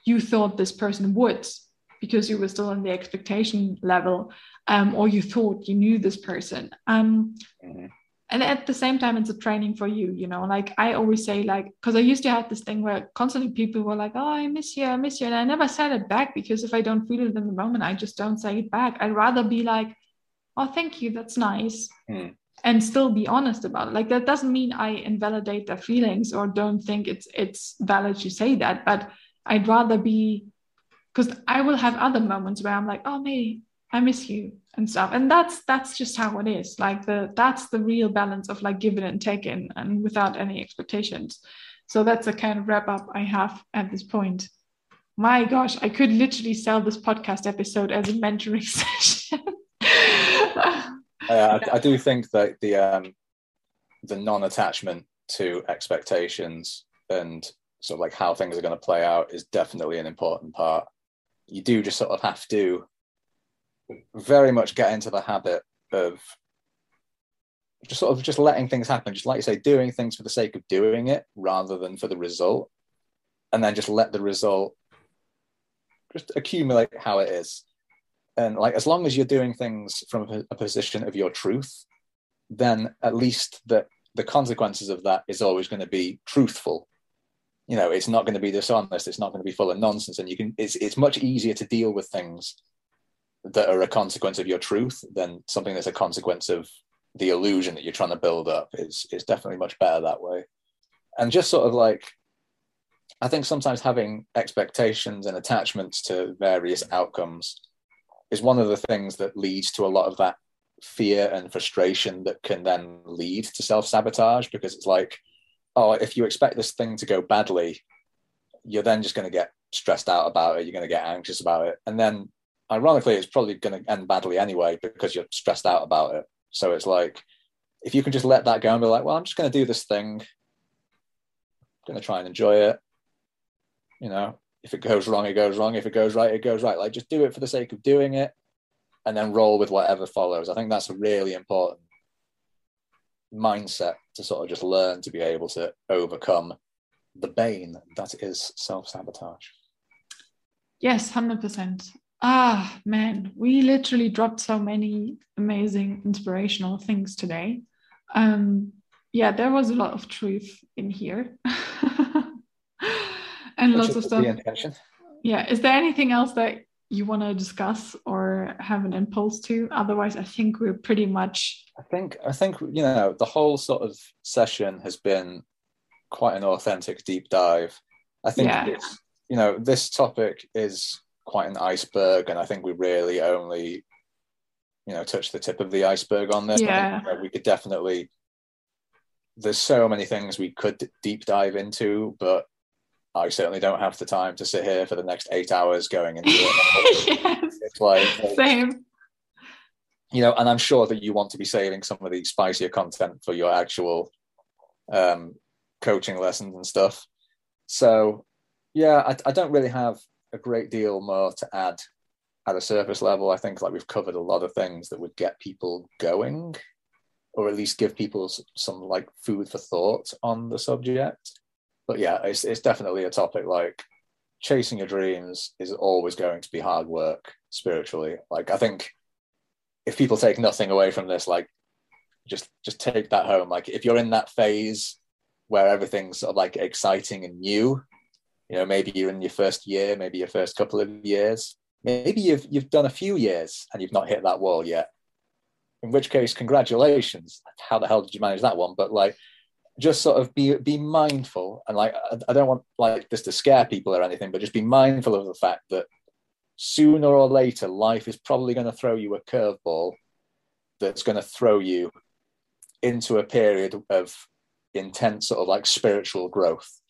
you thought this person would because you were still on the expectation level um, or you thought you knew this person um, mm-hmm. and at the same time it's a training for you you know like i always say like because i used to have this thing where constantly people were like oh i miss you i miss you and i never said it back because if i don't feel it in the moment i just don't say it back i'd rather be like oh thank you that's nice mm. and still be honest about it like that doesn't mean i invalidate their feelings or don't think it's it's valid to say that but i'd rather be because I will have other moments where I'm like, oh, me, I miss you and stuff. And that's that's just how it is. Like the that's the real balance of like giving and taking and without any expectations. So that's a kind of wrap up I have at this point. My gosh, I could literally sell this podcast episode as a mentoring session. uh, I, I, do think that the um, the non-attachment to expectations and sort of like how things are going to play out is definitely an important part. You do just sort of have to very much get into the habit of just sort of just letting things happen, just like you say, doing things for the sake of doing it rather than for the result, and then just let the result just accumulate how it is. And like as long as you're doing things from a, position of your truth, then at least the the consequences of that is always going to be truthful. You know, it's not going to be dishonest. It's not going to be full of nonsense. And you can. It's it's much easier to deal with things that are a consequence of your truth than something that's a consequence of the illusion that you're trying to build up is is definitely much better that way and just sort of like i think sometimes having expectations and attachments to various outcomes is one of the things that leads to a lot of that fear and frustration that can then lead to self-sabotage because it's like oh if you expect this thing to go badly you're then just going to get stressed out about it you're going to get anxious about it and then ironically it's probably going to end badly anyway because you're stressed out about it so it's like if you can just let that go and be like, well, I'm just going to do this thing, I'm going to try and enjoy it. You know, if it goes wrong, it goes wrong. If it goes right, it goes right. Like just do it for the sake of doing it, and then roll with whatever follows. I think that's a really important mindset to sort of just learn to be able to overcome the bane that is self sabotage. Yes, 100%. Ah, man, we literally dropped so many amazing, inspirational things today. Um, yeah, there was a lot of truth in here, and Which lots of stuff. Yeah, is there anything else that you want to discuss or have an impulse to? Otherwise, I think we're pretty much. I think I think you know the whole sort of session has been quite an authentic deep dive. I think yeah. you know this topic is quite an iceberg, and I think we really only, you know, touched the tip of the iceberg on this. Yeah. Think, you know, we could definitely. There's so many things we could deep dive into, but I certainly don't have the time to sit here for the next eight hours going into it. yes. It's like same. You know, and I'm sure that you want to be saving some of the spicier content for your actual um, coaching lessons and stuff. So, yeah, I, I don't really have a great deal more to add at a surface level. I think like we've covered a lot of things that would get people going, or at least give people some like food for thought on the subject. But yeah, it's it's definitely a topic like chasing your dreams is always going to be hard work spiritually. Like I think if people take nothing away from this, like just just take that home. Like if you're in that phase where everything's sort of like exciting and new, you know maybe you're in your first year maybe your first couple of years maybe you've you've done a few years and you've not hit that wall yet in which case congratulations how the hell did you manage that one but like just sort of be be mindful. And like I don't want like this to scare people or anything but just be mindful of the fact that sooner or later life is probably going to throw you a curveball that's going to throw you into a period of intense sort of like spiritual growth.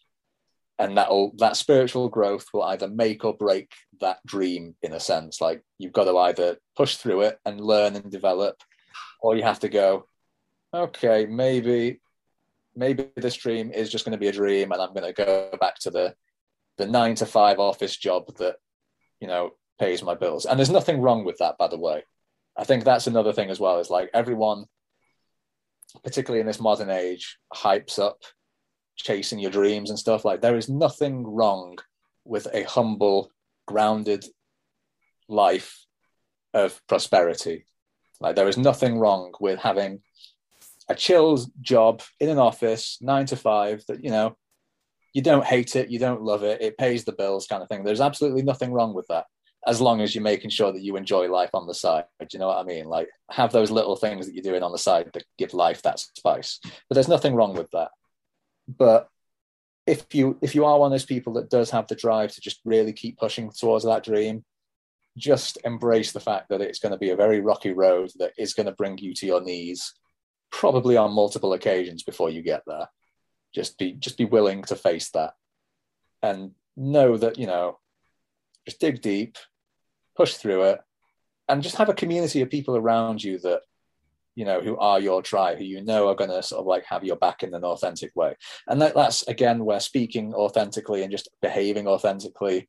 And that'll that spiritual growth will either make or break that dream in a sense. Like you've got to either push through it and learn and develop or you have to go okay maybe maybe this dream is just going to be a dream and i'm going to go back to the the nine to five office job that you know pays my bills. And there's nothing wrong with that by the way. I think that's another thing as well is like everyone particularly in this modern age hypes up chasing your dreams and stuff. Like there is nothing wrong with a humble grounded life of prosperity. Like there is nothing wrong with having a chill job in an office nine to five that you know you don't hate it you don't love it it pays the bills kind of thing. There's absolutely nothing wrong with that as long as you're making sure that you enjoy life on the side do you know what i mean? Like have those little things that you're doing on the side that give life that spice. But there's nothing wrong with that. But if you if you are one of those people that does have the drive to just really keep pushing towards that dream, just embrace the fact that it's going to be a very rocky road that is going to bring you to your knees, probably on multiple occasions before you get there. Just be just be willing to face that, and know that you know, just dig deep, push through it, and just have a community of people around you that you know, who are your tribe, who you know are going to sort of like have your back in an authentic way. And that, that's again where speaking authentically and just behaving authentically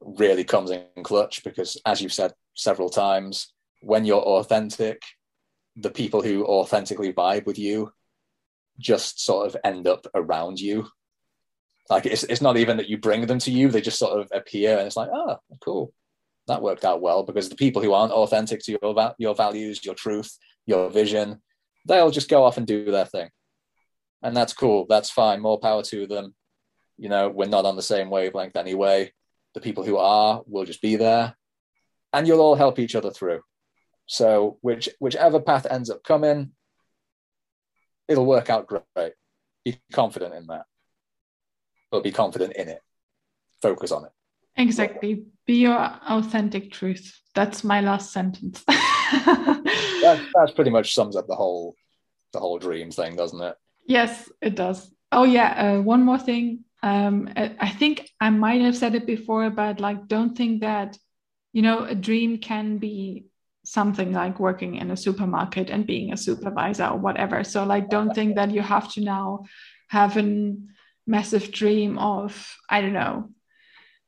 really comes in clutch because, as you've said several times, when you're authentic, the people who authentically vibe with you just sort of end up around you. Like it's, it's not even that you bring them to you, they just sort of appear and it's like, oh, cool. That worked out well because the people who aren't authentic to your, your values, your truth, your vision, they'll just go off and do their thing. And that's cool. That's fine. More power to them. You know, we're not on the same wavelength anyway. The people who are will just be there and you'll all help each other through. So which whichever path ends up coming, it'll work out great. Be confident in that. But be confident in it. Focus on it. Exactly. Be your authentic truth. That's my last sentence. that, that's pretty much sums up the whole the whole dream thing, doesn't it? Yes, it does. Oh yeah, uh, one more thing. Um, I think I might have said it before, but like, don't think that you know a dream can be something like working in a supermarket and being a supervisor or whatever. So like, don't think that you have to now have a massive dream of I don't know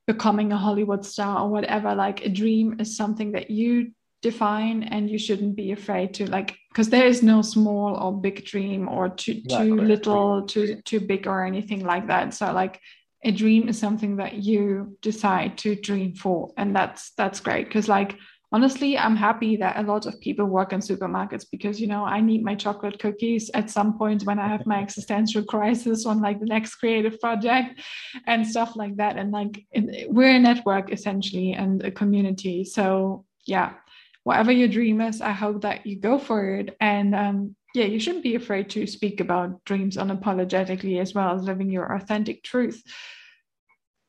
becoming a Hollywood star or whatever. Like a dream is something that you define and you shouldn't be afraid to like because there is no small or big dream or too too little too too big or anything like that so like a dream is something that you decide to dream for and that's that's great because like honestly i'm happy that a lot of people work in supermarkets because you know i need my chocolate cookies at some point when i have my existential crisis on like the next creative project and stuff like that and like we're a network essentially and a community so yeah whatever your dream is, I hope that you go for it. And um, yeah, you shouldn't be afraid to speak about dreams unapologetically as well as living your authentic truth.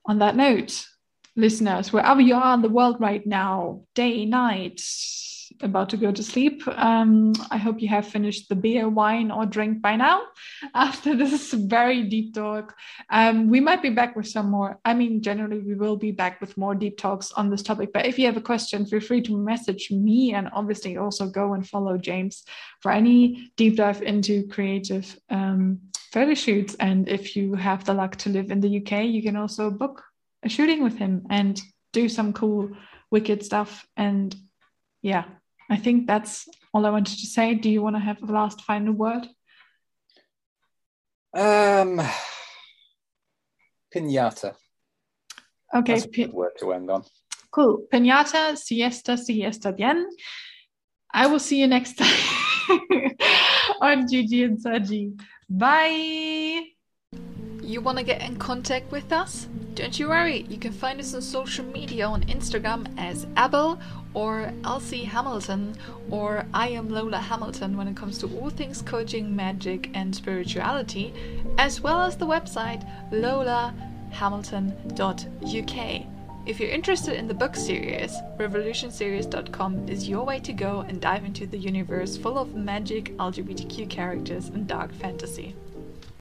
On that note, listeners, wherever you are in the world right now, day, night, about to go to sleep. Um, I hope you have finished the beer, wine, or drink by now after this very deep talk. Um, we might be back with some more. I mean, generally, we will be back with more deep talks on this topic. But if you have a question, feel free to message me and obviously also go and follow James for any deep dive into creative um, photo shoots. And if you have the luck to live in the UK, you can also book a shooting with him and do some cool, wicked stuff. And yeah, I think that's all I wanted to say. Do you want to have a last final word? Um, pinata. Okay, That's word to end on. Cool. Pinata, siesta, siesta bien. I will see you next time on Gigi and Saji. Bye. You want to get in contact with us? Don't you worry, you can find us on social media on Instagram as Abel or Elsie Hamilton or I am Lola Hamilton when it comes to all things coaching, magic, and spirituality, as well as the website lolahamilton.uk. If you're interested in the book series, revolutionseries.com is your way to go and dive into the universe full of magic, LGBTQ characters, and dark fantasy.